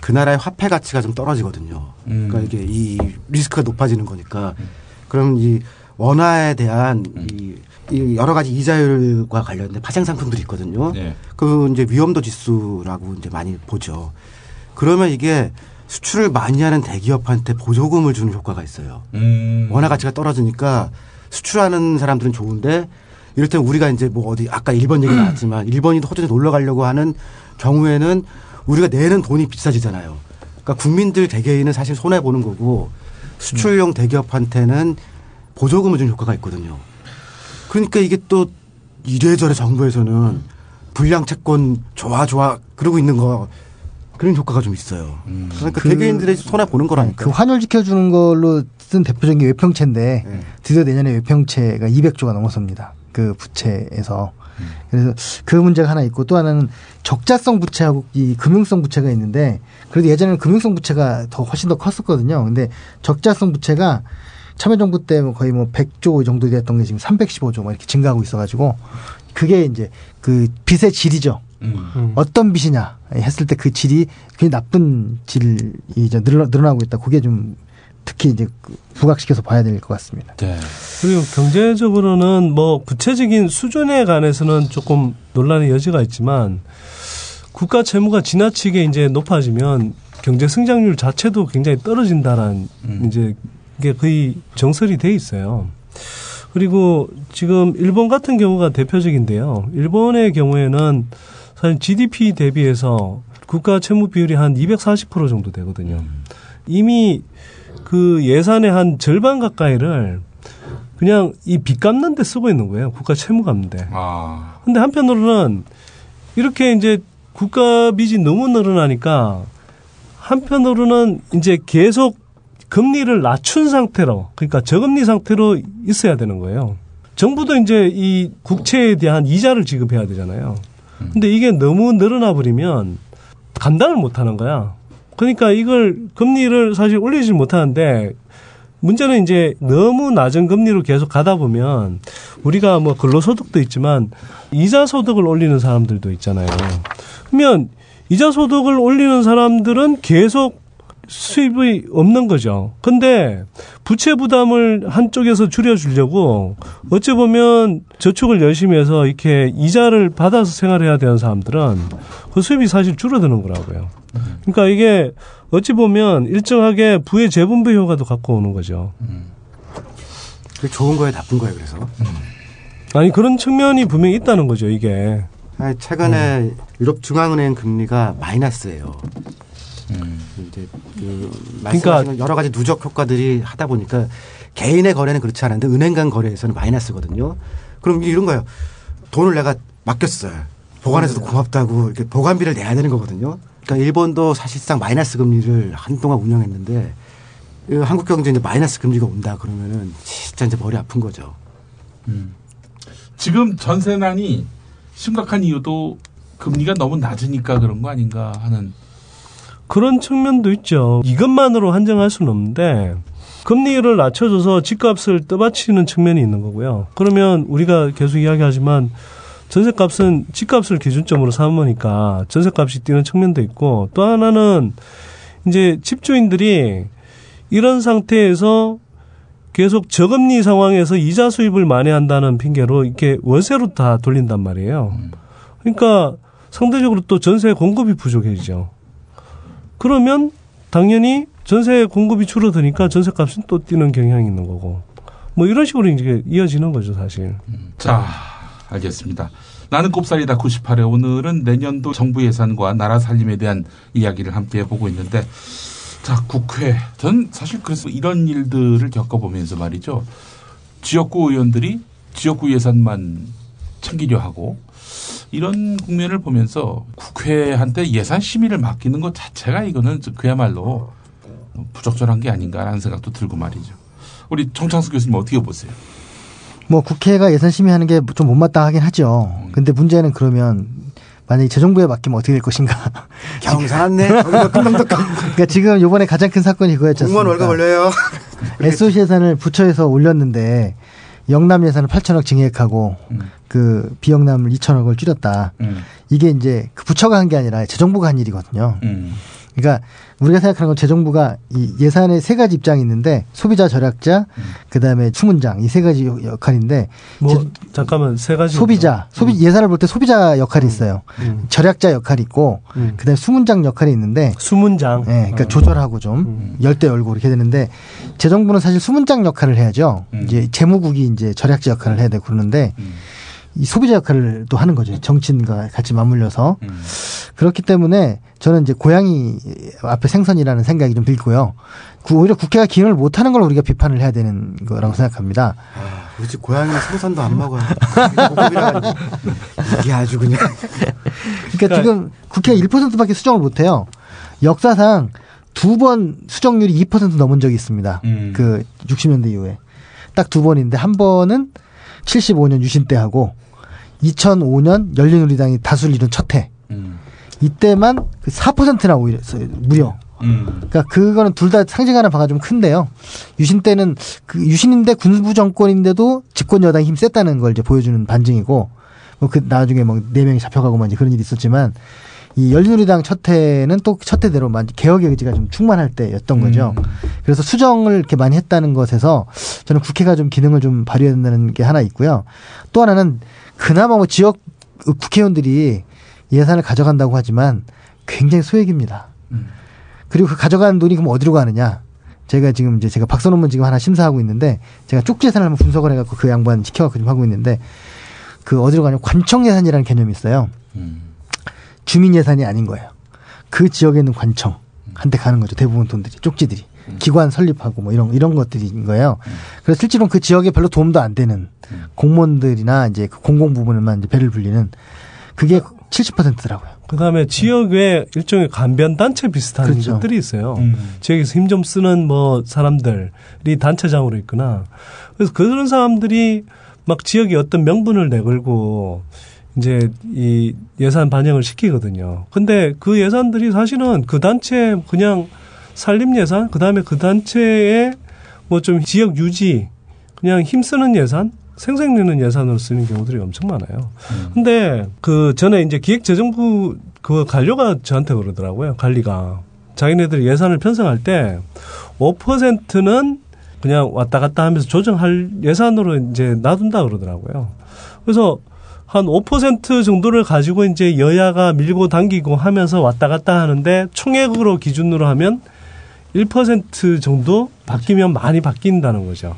Speaker 8: 그 나라의 화폐 가치가 좀 떨어지거든요.
Speaker 1: 음.
Speaker 8: 그러니까 이게 이 리스크가 높아지는 거니까. 그럼 이 원화에 대한 이, 이 여러 가지 이자율과 관련된 파생 상품들이 있거든요.
Speaker 1: 네.
Speaker 8: 그 이제 위험도 지수라고 이제 많이 보죠. 그러면 이게 수출을 많이 하는 대기업한테 보조금을 주는 효과가 있어요.
Speaker 1: 음.
Speaker 8: 원화 가치가 떨어지니까 수출하는 사람들은 좋은데 이를테면 우리가 이제 뭐 어디 아까 일본 얘기 나왔지만 일본이 호주에 놀러 가려고 하는 경우에는 우리가 내는 돈이 비싸지잖아요. 그러니까 국민들 개개인은 사실 손해 보는 거고 수출용 대기업한테는 보조금을 준 효과가 있거든요. 그러니까 이게 또 이래저래 정부에서는 불량 채권 좋아 좋아 그러고 있는 거 그런 효과가 좀 있어요. 그러니까
Speaker 7: 그-
Speaker 8: 개개인들의 손해 보는 거라니까.
Speaker 7: 그 환율 지켜주는 걸로 쓴 대표적인 게 외평채인데
Speaker 8: 네.
Speaker 7: 드디어 내년에 외평채가 200조가 넘어섭니다. 그 부채에서. 그래서 그 문제가 하나 있고 또 하나는 적자성 부채하고 이 금융성 부채가 있는데 그래도 예전에는 금융성 부채가 더 훨씬 더 컸었거든요. 근데 적자성 부채가 참여정부 때뭐 거의 뭐 100조 정도 됐던 게 지금 315조 막 이렇게 증가하고 있어가지고 그게 이제 그 빚의 질이죠.
Speaker 1: 음.
Speaker 7: 어떤 빚이냐 했을 때 그 질이 굉장히 나쁜 질이 이제 늘어, 늘어나고 있다. 그게 좀 특히 이제 그 부각시켜서 봐야 될 것 같습니다.
Speaker 1: 네.
Speaker 9: 그리고 경제적으로는 뭐 구체적인 수준에 관해서는 조금 논란의 여지가 있지만 국가 채무가 지나치게 이제 높아지면 경제 성장률 자체도 굉장히 떨어진다라는
Speaker 1: 음.
Speaker 9: 이제 이게 거의 정설이 돼 있어요. 그리고 지금 일본 같은 경우가 대표적인데요. 일본의 경우에는 사실 GDP 대비해서 국가 채무 비율이 한 240% 정도 되거든요. 이미 그 예산의 한 절반 가까이를 그냥 이 빚 갚는 데 쓰고 있는 거예요. 국가 채무 갚는 데.
Speaker 1: 아.
Speaker 9: 근데 한편으로는 이렇게 이제 국가 빚이 너무 늘어나니까 한편으로는 이제 계속 금리를 낮춘 상태로 그러니까 저금리 상태로 있어야 되는 거예요. 정부도 이제 이 국채에 대한 이자를 지급해야 되잖아요. 근데 이게 너무 늘어나 버리면 감당을 못 하는 거야. 그러니까 이걸 금리를 사실 올리지 못하는데 문제는 이제 너무 낮은 금리로 계속 가다 보면 우리가 뭐 근로소득도 있지만 이자 소득을 올리는 사람들도 있잖아요. 그러면 이자 소득을 올리는 사람들은 계속 수입이 없는 거죠. 근데 부채 부담을 한쪽에서 줄여주려고 어찌 보면 저축을 열심히 해서 이렇게 이자를 받아서 생활해야 되는 사람들은 그 수입이 사실 줄어드는 거라고요. 그러니까 이게 어찌 보면 일정하게 부의 재분배 효과도 갖고 오는 거죠.
Speaker 8: 그게 좋은 거예요, 나쁜 거예요, 그래서.
Speaker 9: 아니 그런 측면이 분명히 있다는 거죠. 이게
Speaker 8: 아니, 최근에 유럽 중앙은행 금리가 마이너스예요. 이제 그
Speaker 9: 그러니까-
Speaker 8: 여러 가지 누적 효과들이 하다 보니까 개인의 거래는 그렇지 않은데 은행 간 거래에서는 마이너스거든요. 그럼 이런 거예요. 돈을 내가 맡겼어요. 보관해서도 고맙다고 이렇게 보관비를 내야 되는 거거든요. 그러니까 일본도 사실상 마이너스 금리를 한동안 운영했는데 이 한국 경제 이제 마이너스 금리가 온다 그러면은 진짜 이제 머리 아픈 거죠.
Speaker 1: 지금 전세난이 심각한 이유도 금리가 너무 낮으니까 그런 거 아닌가 하는.
Speaker 9: 그런 측면도 있죠. 이것만으로 한정할 수는 없는데 금리를 낮춰줘서 집값을 떠받치는 측면이 있는 거고요. 그러면 우리가 계속 이야기하지만 전세값은 집값을 기준점으로 삼으니까 전세값이 뛰는 측면도 있고 또 하나는 이제 집주인들이 이런 상태에서 계속 저금리 상황에서 이자 수입을 만회한다는 핑계로 이렇게 월세로 다 돌린단 말이에요. 그러니까 상대적으로 또 전세 공급이 부족해지죠. 그러면 당연히 전세 공급이 줄어드니까 전세 값은 또 뛰는 경향이 있는 거고. 뭐 이런 식으로 이제 이어지는 거죠, 사실.
Speaker 1: 자, 알겠습니다. 나는 꼽살이다 98회 오늘은 내년도 정부 예산과 나라 살림에 대한 이야기를 함께 해보고 있는데 자 국회 전 사실 그래서 이런 일들을 겪어보면서 말이죠 지역구 의원들이 지역구 예산만 챙기려 하고 이런 국면을 보면서 국회한테 예산 심의를 맡기는 것 자체가 이거는 그야말로 부적절한 게 아닌가라는 생각도 들고 말이죠. 우리 정창수 교수님 어떻게 보세요?
Speaker 7: 뭐 국회가 예산 심의하는 게 좀 못마땅 하긴 하죠. 근데 문제는 그러면 만약에 재정부에 맡기면 어떻게 될 것인가.
Speaker 8: 경사났네. 그러니까
Speaker 7: 지금 요번에 가장 큰 사건이 그거였죠.
Speaker 8: 공무원 월급 올려요.
Speaker 7: SOC 예산을 부처에서 올렸는데 영남 예산을 8천억 증액하고 음. 그 비영남을 2천억을 줄였다. 음. 이게 이제 그 부처가 한 게 아니라 재정부가 한 일이거든요. 음. 그러니까 우리가 생각하는 건 재정부가 이 예산에 세 가지 입장이 있는데 소비자 절약자 음. 그다음에 추문장 이 세 가지 역할인데
Speaker 9: 뭐 제, 잠깐만 세 가지
Speaker 7: 소비자 소비 음. 예산을 볼 때 소비자 역할이 음. 있어요. 음. 절약자 역할이 있고 음. 그다음에 수문장 역할이 있는데
Speaker 9: 수문장
Speaker 7: 예, 네, 그러니까 아. 조절하고 좀 음. 열대 열고 이렇게 되는데 재정부는 사실 수문장 역할을 해야죠. 이제 재무국이 이제 절약자 역할을 해야 되고 그러는데 이 소비자 역할을 또 하는 거죠. 정치인과 같이 맞물려서. 음. 그렇기 때문에 저는 이제 고양이 앞에 생선이라는 생각이 좀 들고요. 오히려 국회가 기능을 못하는 걸 우리가 비판을 해야 되는 거라고 생각합니다.
Speaker 8: 아, 그렇지 고양이 생선도 안 먹어요. 이게 아주 그냥.
Speaker 7: 그러니까 지금 국회가 1%밖에 수정을 못해요. 역사상 두 번 수정률이 2% 넘은 적이 있습니다. 음. 그 60년대 이후에 딱 두 번인데 한 번은 75년 유신 때 하고 2005년 열린우리당이 다수를 이룬 첫 해. 음. 이때만 그 4%나 오히려 무려. 음. 그러니까 그거는 둘 다 상징하는 바가 좀 큰데요. 유신 때는 그 유신인데 군부 정권인데도 집권 여당이 힘 셌다는 걸 이제 보여주는 반증이고 뭐 그 나중에 뭐네 명이 잡혀가고 막 이제 그런 일이 있었지만 이 열린우리당 첫 해는 또 첫 해대로 개혁의 의지가 좀 충만할 때였던 거죠. 음. 그래서 수정을 이렇게 많이 했다는 것에서 저는 국회가 좀 기능을 좀 발휘해야 된다는 게 하나 있고요. 또 하나는 그나마 뭐 지역 국회의원들이 예산을 가져간다고 하지만 굉장히 소액입니다. 음. 그리고 그 가져가는 돈이 그럼 어디로 가느냐? 제가 지금 이제 제가 박사 논문 지금 하나 심사하고 있는데 제가 쪽지 예산을 한번 분석을 해갖고 그 양반 시켜갖고 좀 하고 있는데 그 어디로 가냐 관청 예산이라는 개념이 있어요. 음. 주민 예산이 아닌 거예요. 그 지역에 있는 관청한테 가는 거죠. 대부분 돈들이 쪽지들이 음. 기관 설립하고 뭐 이런 이런 것들인 거예요. 음. 그래서 실제로 그 지역에 별로 도움도 안 되는 음. 공무원들이나 이제 그 공공 부분에만 이제 배를 불리는 그게 70%더라고요.
Speaker 9: 그다음에 지역에 일종의 간변 단체 비슷한 그렇죠. 것들이 있어요. 음. 지역에서 힘 좀 쓰는 뭐 사람들이 단체장으로 있거나 그래서 그런 사람들이 막 지역에 어떤 명분을 내걸고 이제 이 예산 반영을 시키거든요. 근데 그 예산들이 사실은 그 단체 그냥 산림 예산, 그 다음에 그 단체의 뭐 좀 지역 유지, 그냥 힘쓰는 예산, 생생내는 예산으로 쓰는 경우들이 엄청 많아요. 음. 근데 그 전에 이제 기획재정부 그 관료가 저한테 그러더라고요. 관리가. 자기네들이 예산을 편성할 때 5%는 그냥 왔다 갔다 하면서 조정할 예산으로 이제 놔둔다 그러더라고요. 그래서 한 5% 정도를 가지고 이제 여야가 밀고 당기고 하면서 왔다 갔다 하는데 총액으로 기준으로 하면 1% 정도 바뀌면 많이 바뀐다는 거죠.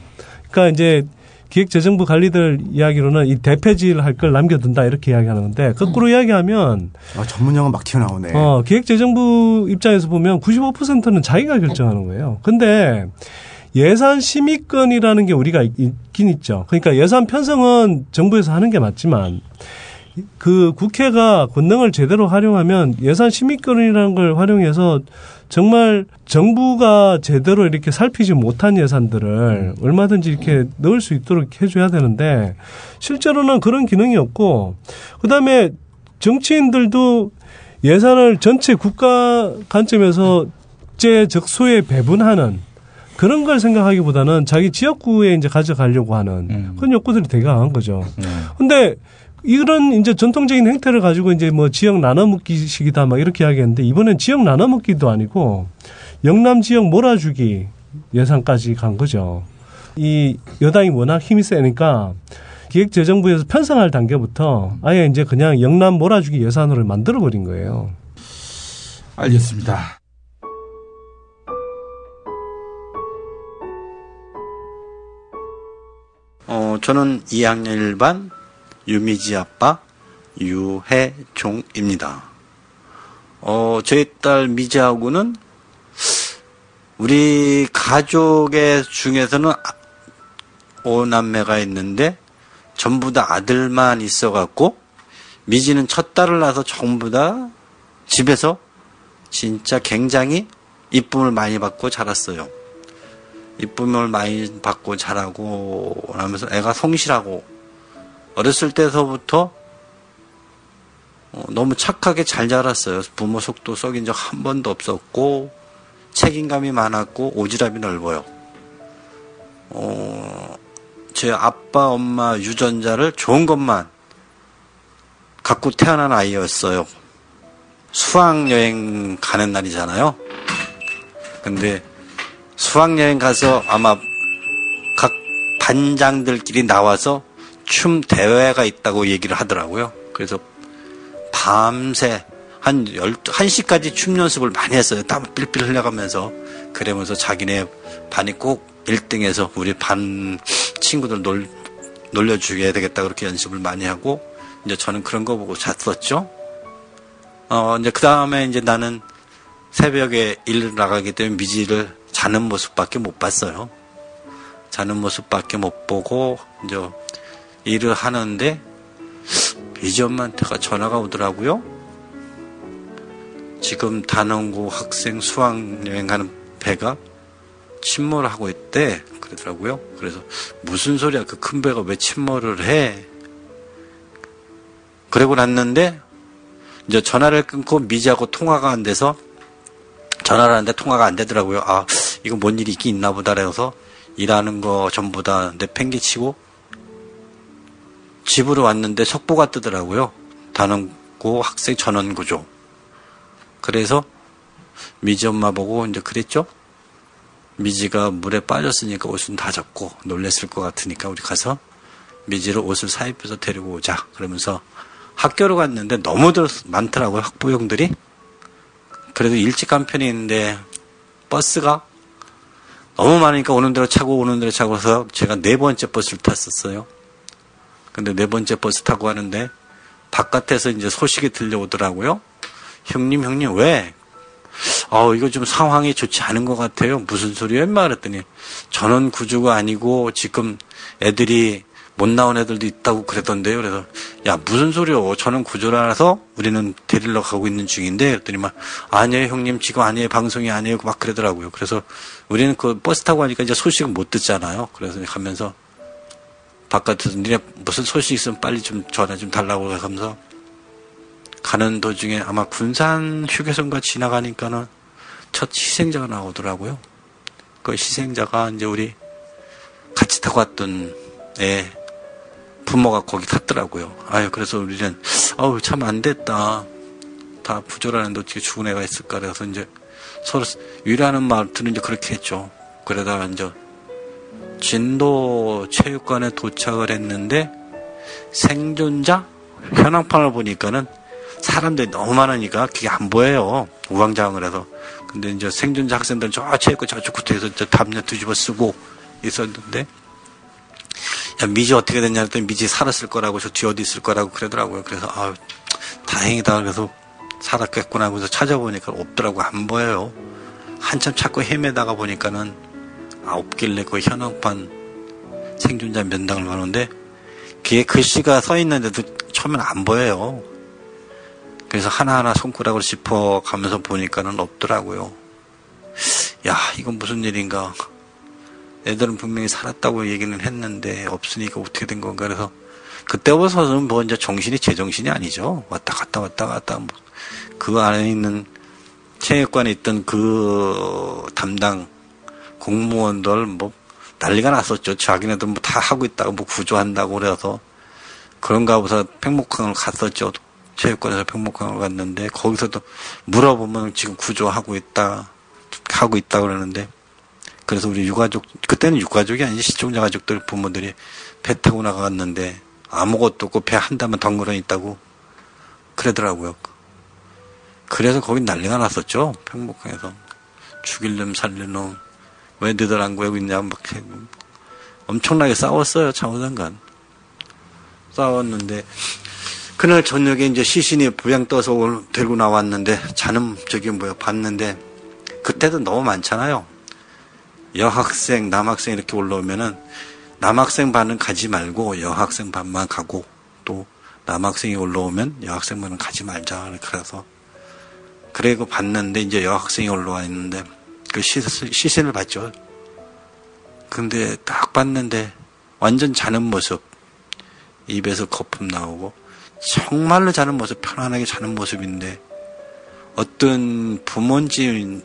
Speaker 9: 그러니까 이제 기획재정부 관리들 이야기로는 이 대패질 할 걸 남겨둔다 이렇게 이야기하는데 거꾸로 음. 이야기하면
Speaker 8: 아, 전문 용어 막 튀어나오네.
Speaker 9: 어, 기획재정부 입장에서 보면 95%는 자기가 결정하는 거예요. 근데 예산 심의권이라는 게 우리가 있긴 있죠. 그러니까 예산 편성은 정부에서 하는 게 맞지만 그 국회가 권능을 제대로 활용하면 예산 심의권이라는 걸 활용해서 정말 정부가 제대로 이렇게 살피지 못한 예산들을 얼마든지 이렇게 넣을 수 있도록 해줘야 되는데 실제로는 그런 기능이 없고 그다음에 정치인들도 예산을 전체 국가 관점에서 제 적소에 배분하는 그런 걸 생각하기보다는 자기 지역구에 이제 가져가려고 하는 음. 그런 욕구들이 되게 강한 거죠. 음. 근데 이런 이제 전통적인 행태를 가지고 이제 뭐 지역 나눠먹기식이다 막 이렇게 이야기했는데 이번엔 지역 나눠먹기도 아니고 영남 지역 몰아주기 예산까지 간 거죠. 이 여당이 워낙 힘이 세니까 기획재정부에서 편성할 단계부터 아예 이제 그냥 영남 몰아주기 예산으로 만들어 버린 거예요.
Speaker 1: 알겠습니다.
Speaker 10: 어, 저는 2학년 1반 유미지 아빠 유해종입니다. 어, 저희 딸 미지하고는 우리 가족의 중에서는 오남매가 있는데 전부 다 아들만 있어갖고 미지는 첫 딸을 낳아서 전부 다 집에서 진짜 굉장히 이쁨을 많이 받고 자랐어요. 이쁨을 많이 받고 자라고 하면서 애가 성실하고 어렸을 때서부터 어, 너무 착하게 잘 자랐어요. 부모 속도 썩인 적 한 번도 없었고 책임감이 많았고 오지랖이 넓어요. 어, 제 아빠, 엄마 유전자를 좋은 것만 갖고 태어난 아이였어요. 수학여행 가는 날이잖아요. 근데 수학여행 가서 아마 각 반장들끼리 나와서 춤 대회가 있다고 얘기를 하더라고요. 그래서 밤새 한 1시까지 춤 연습을 많이 했어요. 땀 삘삘 흘려가면서. 그러면서 자기네 반이 꼭 1등해서 우리 반 친구들 놀, 놀려주게 되겠다. 그렇게 연습을 많이 하고, 이제 저는 그런 거 보고 잤었죠. 어, 이제 그 다음에 이제 나는 새벽에 일을 나가기 때문에 미지를 자는 모습밖에 못 봤어요. 자는 모습밖에 못 보고, 이제 일을 하는데, 미지 엄마한테가 전화가 오더라고요. 지금 단원고 학생 수학여행 가는 배가 침몰을 하고 있대. 그러더라고요. 그래서 무슨 소리야. 그 큰 배가 왜 침몰을 해? 그러고 났는데 이제 전화를 끊고 미지하고 통화가 안 돼서 전화를 하는데 통화가 안 되더라고요. 아, 이거 뭔 일이 있긴 있나 보다. 그래서 일하는 거 전부 다 내 팽개치고 집으로 왔는데 속보가 뜨더라고요. 단원고 학생 전원 구조. 그래서 미지 엄마 보고 이제 그랬죠. 미지가 물에 빠졌으니까 옷은 다 젖고 놀랬을 것 같으니까 우리 가서 미지를 옷을 사입해서 데리고 오자. 그러면서 학교로 갔는데 너무들 많더라고요. 학부형들이. 그래도 일찍 간 편이 있는데 버스가 너무 많으니까 오는 대로 차고 오는 대로 차고 해서 제가 네 번째 버스를 탔었어요. 근데 네 번째 버스 타고 가는데 바깥에서 이제 소식이 들려오더라고요. 형님, 형님, 왜? 어, 이거 좀 상황이 좋지 않은 것 같아요. 무슨 소리예요? 인마 그랬더니 전원 구조가 아니고 지금 애들이 못 나온 애들도 있다고 그랬던데요. 그래서 야 무슨 소리요? 저는 구조라서 우리는 데리러 가고 있는 중인데 그랬더니 막 아니에요 형님 지금 아니에요 방송이 아니에요 막 그러더라고요. 그래서 우리는 그 버스 타고 가니까 이제 소식을 못 듣잖아요. 그래서 가면서 바깥에서 니네 무슨 소식 있으면 빨리 좀 전화 좀 달라고 하면서 가는 도중에 아마 군산 휴게소인가 지나가니까는 첫 희생자가 나오더라고요. 그 희생자가 이제 우리 같이 타고 왔던 애 부모가 거기 탔더라고요. 아유 그래서 우리는 아우 참 안 됐다. 다 부조라는데 어떻게 죽은 애가 있을까 그래서 이제 서로 위로하는 말들은 이제 그렇게 했죠. 그러다가 이제 진도 체육관에 도착을 했는데 생존자 현황판을 보니까는 사람들이 너무 많으니까 그게 안 보여요. 우왕좌왕을 해서. 근데 이제 생존자 학생들은 저 체육관 저쪽 구태에서 저 담요 뒤집어 쓰고 있었는데 야, 미지 어떻게 됐냐 했더니 미지 살았을 거라고 저 뒤에 어디 있을 거라고 그러더라고요. 그래서 아 다행이다. 그래서 살았겠구나 하고서 찾아보니까 없더라고 안 보여요. 한참 찾고 헤매다가 보니까는 아 없길래 그 현황판 생존자 면당을 보는데 그게 글씨가 써 있는데도 처음엔 안 보여요. 그래서 하나하나 손가락으로 짚어 가면서 보니까는 없더라고요. 야, 이건 무슨 일인가. 애들은 분명히 살았다고 얘기는 했는데 없으니까 어떻게 된 건가 그래서 그때부터는 뭐 이제 정신이 제정신이 아니죠. 왔다 갔다 왔다 갔다 뭐 그 안에 있는 체육관에 있던 그 담당 공무원들 뭐 난리가 났었죠. 자기네들 뭐 다 하고 있다고 뭐 구조한다고 그래서 그런가 보다 팽목항을 갔었죠. 체육관에서 팽목항을 갔는데 거기서도 물어보면 지금 구조하고 있다 하고 있다 그러는데 그래서 우리 유가족 그때는 유가족이 아니지 시청자 가족들 부모들이 배 타고 나갔는데 아무것도 없고 배한 담은 덩그러 있다고 그러더라고요. 그래서 거기 난리가 났었죠. 평목항에서 죽일 놈 살릴 놈 왜 너들 안 구하고 있냐 막 엄청나게 싸웠어요 창호장관 싸웠는데 그날 저녁에 이제 시신이 부양 떠서 들고 나왔는데 자는 저기 뭐야 봤는데 그때도 너무 많잖아요. 여학생, 남학생 이렇게 올라오면은 남학생 반은 가지 말고 여학생 반만 가고 또 남학생이 올라오면 여학생 반은 가지 말자. 그래서 그래고 봤는데 이제 여학생이 올라와 있는데 그 시신을 봤죠. 근데 딱 봤는데 완전 자는 모습 입에서 거품 나오고 정말로 자는 모습 편안하게 자는 모습인데 어떤 부모인지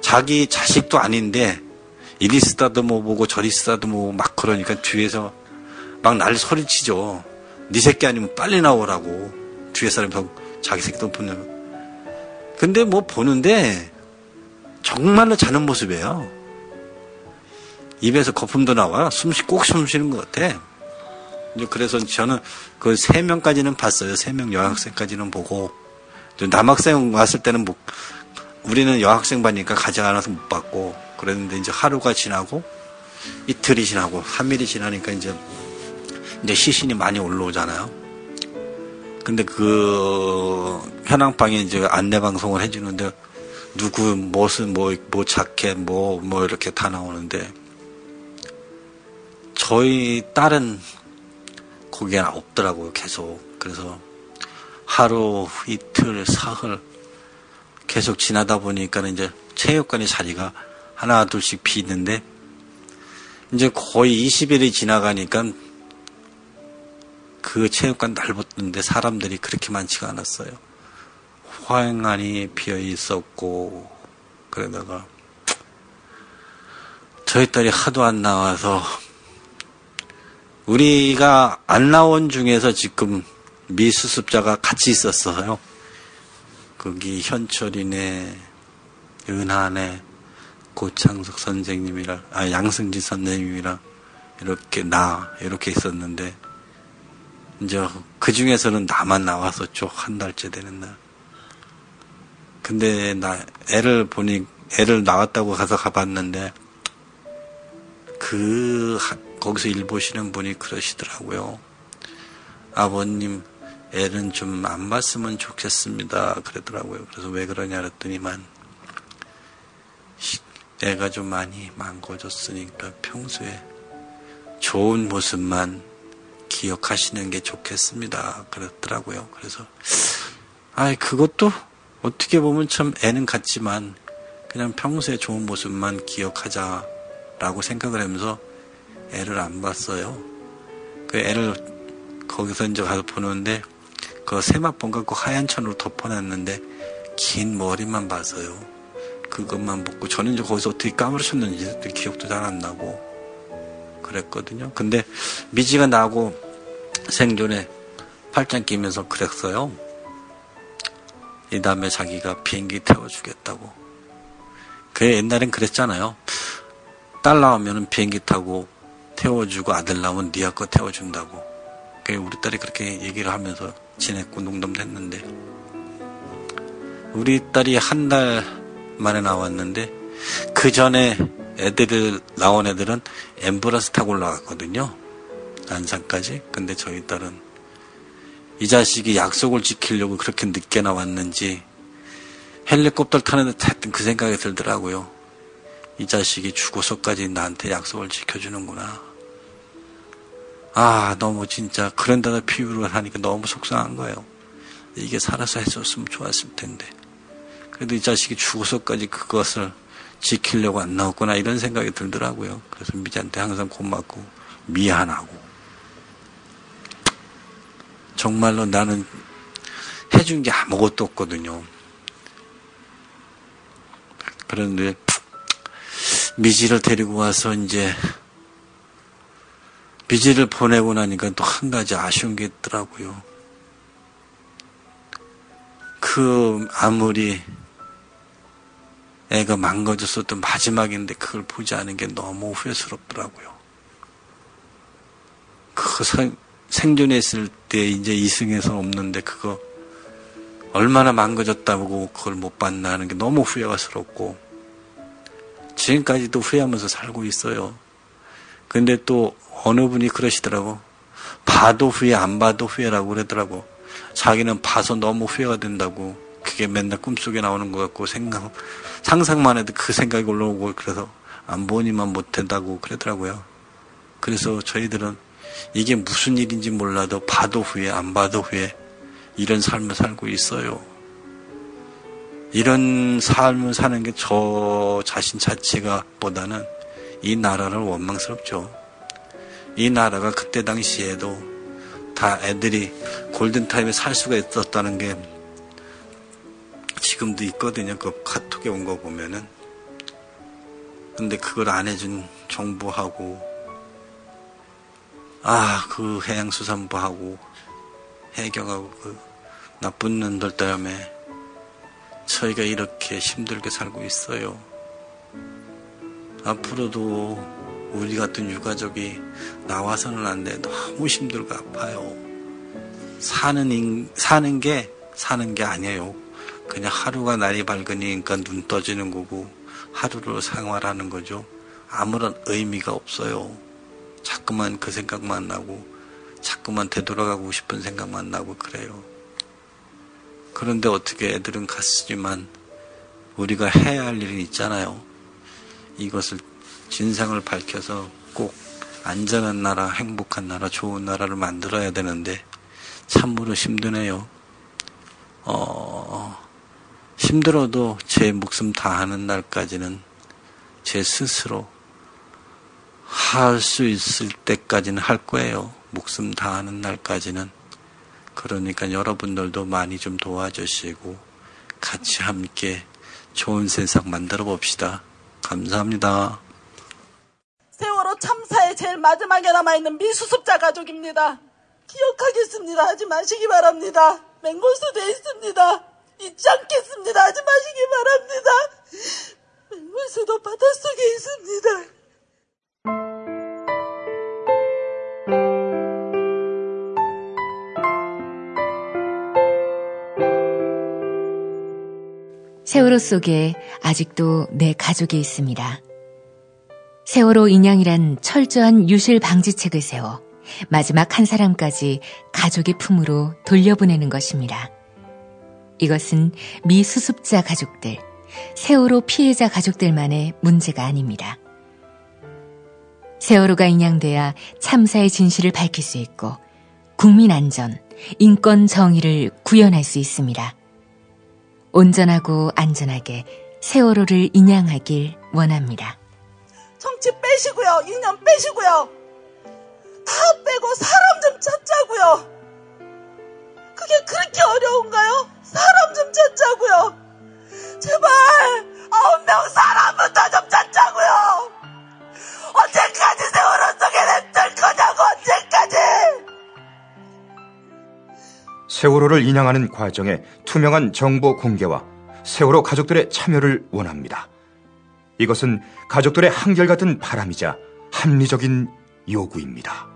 Speaker 10: 자기 자식도 아닌데 이리 쓰다듬어 보고 저리 쓰다듬어 보고 막 그러니까 뒤에서 막 날 소리치죠. 네 새끼 아니면 빨리 나오라고 뒤에 사람이 자기 새끼도 보는. 근데 뭐 보는데 정말로 자는 모습이에요. 입에서 거품도 나와 숨쉬 꼭숨 쉬는 것 같아. 그래서 저는 그 세 명까지는 봤어요. 세 명 여학생까지는 보고 남학생 왔을 때는 뭐 우리는 여학생 반이니까 가지 않아서 못 봤고 그랬는데 이제 하루가 지나고 이틀이 지나고 3일이 지나니까 이제 이제 시신이 많이 올라오잖아요. 근데 그 현황방에 이제 안내 방송을 해주는데 누구 무슨 뭐, 뭐 자켓 뭐, 뭐 이렇게 다 나오는데 저희 딸은 거기에 없더라고요, 계속. 그래서 하루, 이틀, 사흘 계속 지나다 보니까 이제 체육관의 자리가 하나, 둘씩 비는데 이제 거의 20일이 지나가니까 그 체육관 넓었는데 사람들이 그렇게 많지가 않았어요. 화행안이 비어 있었고, 그러다가 저희 딸이 하도 안 나와서 우리가 안 나온 중에서 지금 미수습자가 같이 있었어요. 거기 현철이네, 은하네, 고창석 선생님이랑, 아, 양승지 선생님이랑, 이렇게 나, 이렇게 있었는데, 이제 그 중에서는 나만 나왔었죠. 한 달째 되는 날. 근데 나, 애를 보니, 애를 나왔다고 가서 가봤는데, 그, 거기서 일 보시는 분이 그러시더라고요. 아버님, 애는 좀 안 봤으면 좋겠습니다. 그러더라고요. 그래서 왜 그러냐 그랬더니만, 애가 좀 많이 망고졌으니까 평소에 좋은 모습만 기억하시는 게 좋겠습니다. 그랬더라고요. 그래서, 아 그것도 어떻게 보면 참 애는 같지만, 그냥 평소에 좋은 모습만 기억하자라고 생각을 하면서 애를 안 봤어요. 그 애를 거기서 이제 가서 보는데 그 세마봉 갖고 하얀 천으로 덮어놨는데 긴 머리만 봐서요. 그것만 보고 저는 이제 거기서 어떻게 까무러쳤는지 기억도 잘 안 나고 그랬거든요. 근데 미지가 나고 생존에 팔짱 끼면서 그랬어요. 이 다음에 자기가 비행기 태워주겠다고. 그 옛날엔 그랬잖아요. 딸 나오면 비행기 타고 태워주고 아들 나오면 니네 거 태워준다고. 우리 딸이 그렇게 얘기를 하면서 지냈고 농담도 했는데 우리 딸이 한 달 만에 나왔는데 그 전에 애들을 나온 애들은 엠브라스 타고 올라갔거든요. 안산까지. 근데 저희 딸은 이 자식이 약속을 지키려고 그렇게 늦게 나왔는지 헬리콥터 타는데 하여튼 그 생각이 들더라고요. 이 자식이 죽어서까지 나한테 약속을 지켜주는구나. 아, 너무 진짜 그런 데다 비유를 하니까 너무 속상한 거예요. 이게 살아서 했었으면 좋았을 텐데. 그래도 이 자식이 죽어서까지 그것을 지키려고 안 나왔구나 이런 생각이 들더라고요. 그래서 미지한테 항상 고맙고 미안하고 정말로 나는 해준 게 아무것도 없거든요. 그런데 미지를 데리고 와서 이제 미지를 보내고 나니까 또 한 가지 아쉬운 게 있더라고요. 그 아무리 애가 망가졌었던 마지막인데 그걸 보지 않은 게 너무 후회스럽더라고요. 그 생존에 있 을때 이제 이승에서 없는데 그거 얼마나 망가졌다고 그걸 못 봤나 하는 게 너무 후회스럽고 지금까지도 후회하면서 살고 있어요. 근데 또 어느 분이 그러시더라고. 봐도 후회, 안 봐도 후회라고 그러더라고. 자기는 봐서 너무 후회가 된다고. 그게 맨날 꿈속에 나오는 것 같고 생각, 상상만 해도 그 생각이 올라오고 그래서 안 보니만 못 된다고 그러더라고요. 그래서 저희들은 이게 무슨 일인지 몰라도 봐도 후회, 안 봐도 후회 이런 삶을 살고 있어요. 이런 삶을 사는 게 저 자신 자체가 보다는 이 나라를 원망스럽죠. 이 나라가 그때 당시에도 다 애들이 골든타임에 살 수가 있었다는 게 지금도 있거든요. 그 카톡에 온 거 보면은. 근데 그걸 안 해준 정부하고, 아, 그 해양수산부하고, 해경하고 그 나쁜 놈들 때문에 저희가 이렇게 힘들게 살고 있어요. 앞으로도 우리 같은 유가족이 나와서는 안 돼. 너무 힘들고 아파요. 사는, 인, 사는 게, 사는 게 아니에요. 그냥 하루가 날이 밝으니까 눈 떠지는 거고, 하루로 생활하는 거죠. 아무런 의미가 없어요. 자꾸만 그 생각만 나고, 자꾸만 되돌아가고 싶은 생각만 나고 그래요. 그런데 어떻게 애들은 갔으지만 우리가 해야 할 일은 있잖아요. 이것을 진상을 밝혀서 꼭 안전한 나라, 행복한 나라, 좋은 나라를 만들어야 되는데 참으로 힘드네요. 어, 힘들어도 제 목숨 다하는 날까지는 제 스스로 할 수 있을 때까지는 할 거예요. 목숨 다하는 날까지는. 그러니까 여러분들도 많이 좀 도와주시고 같이 함께 좋은 세상 만들어 봅시다. 감사합니다.
Speaker 11: 세월호 참사의 제일 마지막에 남아있는 미수습자 가족입니다. 기억하겠습니다. 하지 마시기 바랍니다. 맹골수 돼 있습니다. 잊지 않겠습니다. 하지 마시기 바랍니다. 맹골수도 바닷속에 있습니다.
Speaker 3: 세월호 속에 아직도 내 가족이 있습니다. 세월호 인양이란 철저한 유실 방지책을 세워 마지막 한 사람까지 가족의 품으로 돌려보내는 것입니다. 이것은 미수습자 가족들, 세월호 피해자 가족들만의 문제가 아닙니다. 세월호가 인양돼야 참사의 진실을 밝힐 수 있고 국민 안전, 인권 정의를 구현할 수 있습니다. 온전하고 안전하게 세월호를 인양하길 원합니다.
Speaker 11: 정치 빼시고요. 인연 빼시고요. 다 빼고 사람 좀 찾자고요. 그게 그렇게 어려운가요? 사람 좀 찾자고요. 제발 아홉 명 사람부터 좀 찾자고요. 언제까지 세월호 속에 냅둘 거냐고 언제까지.
Speaker 4: 세월호를 인양하는 과정에 투명한 정보 공개와 세월호 가족들의 참여를 원합니다. 이것은 가족들의 한결같은 바람이자 합리적인 요구입니다.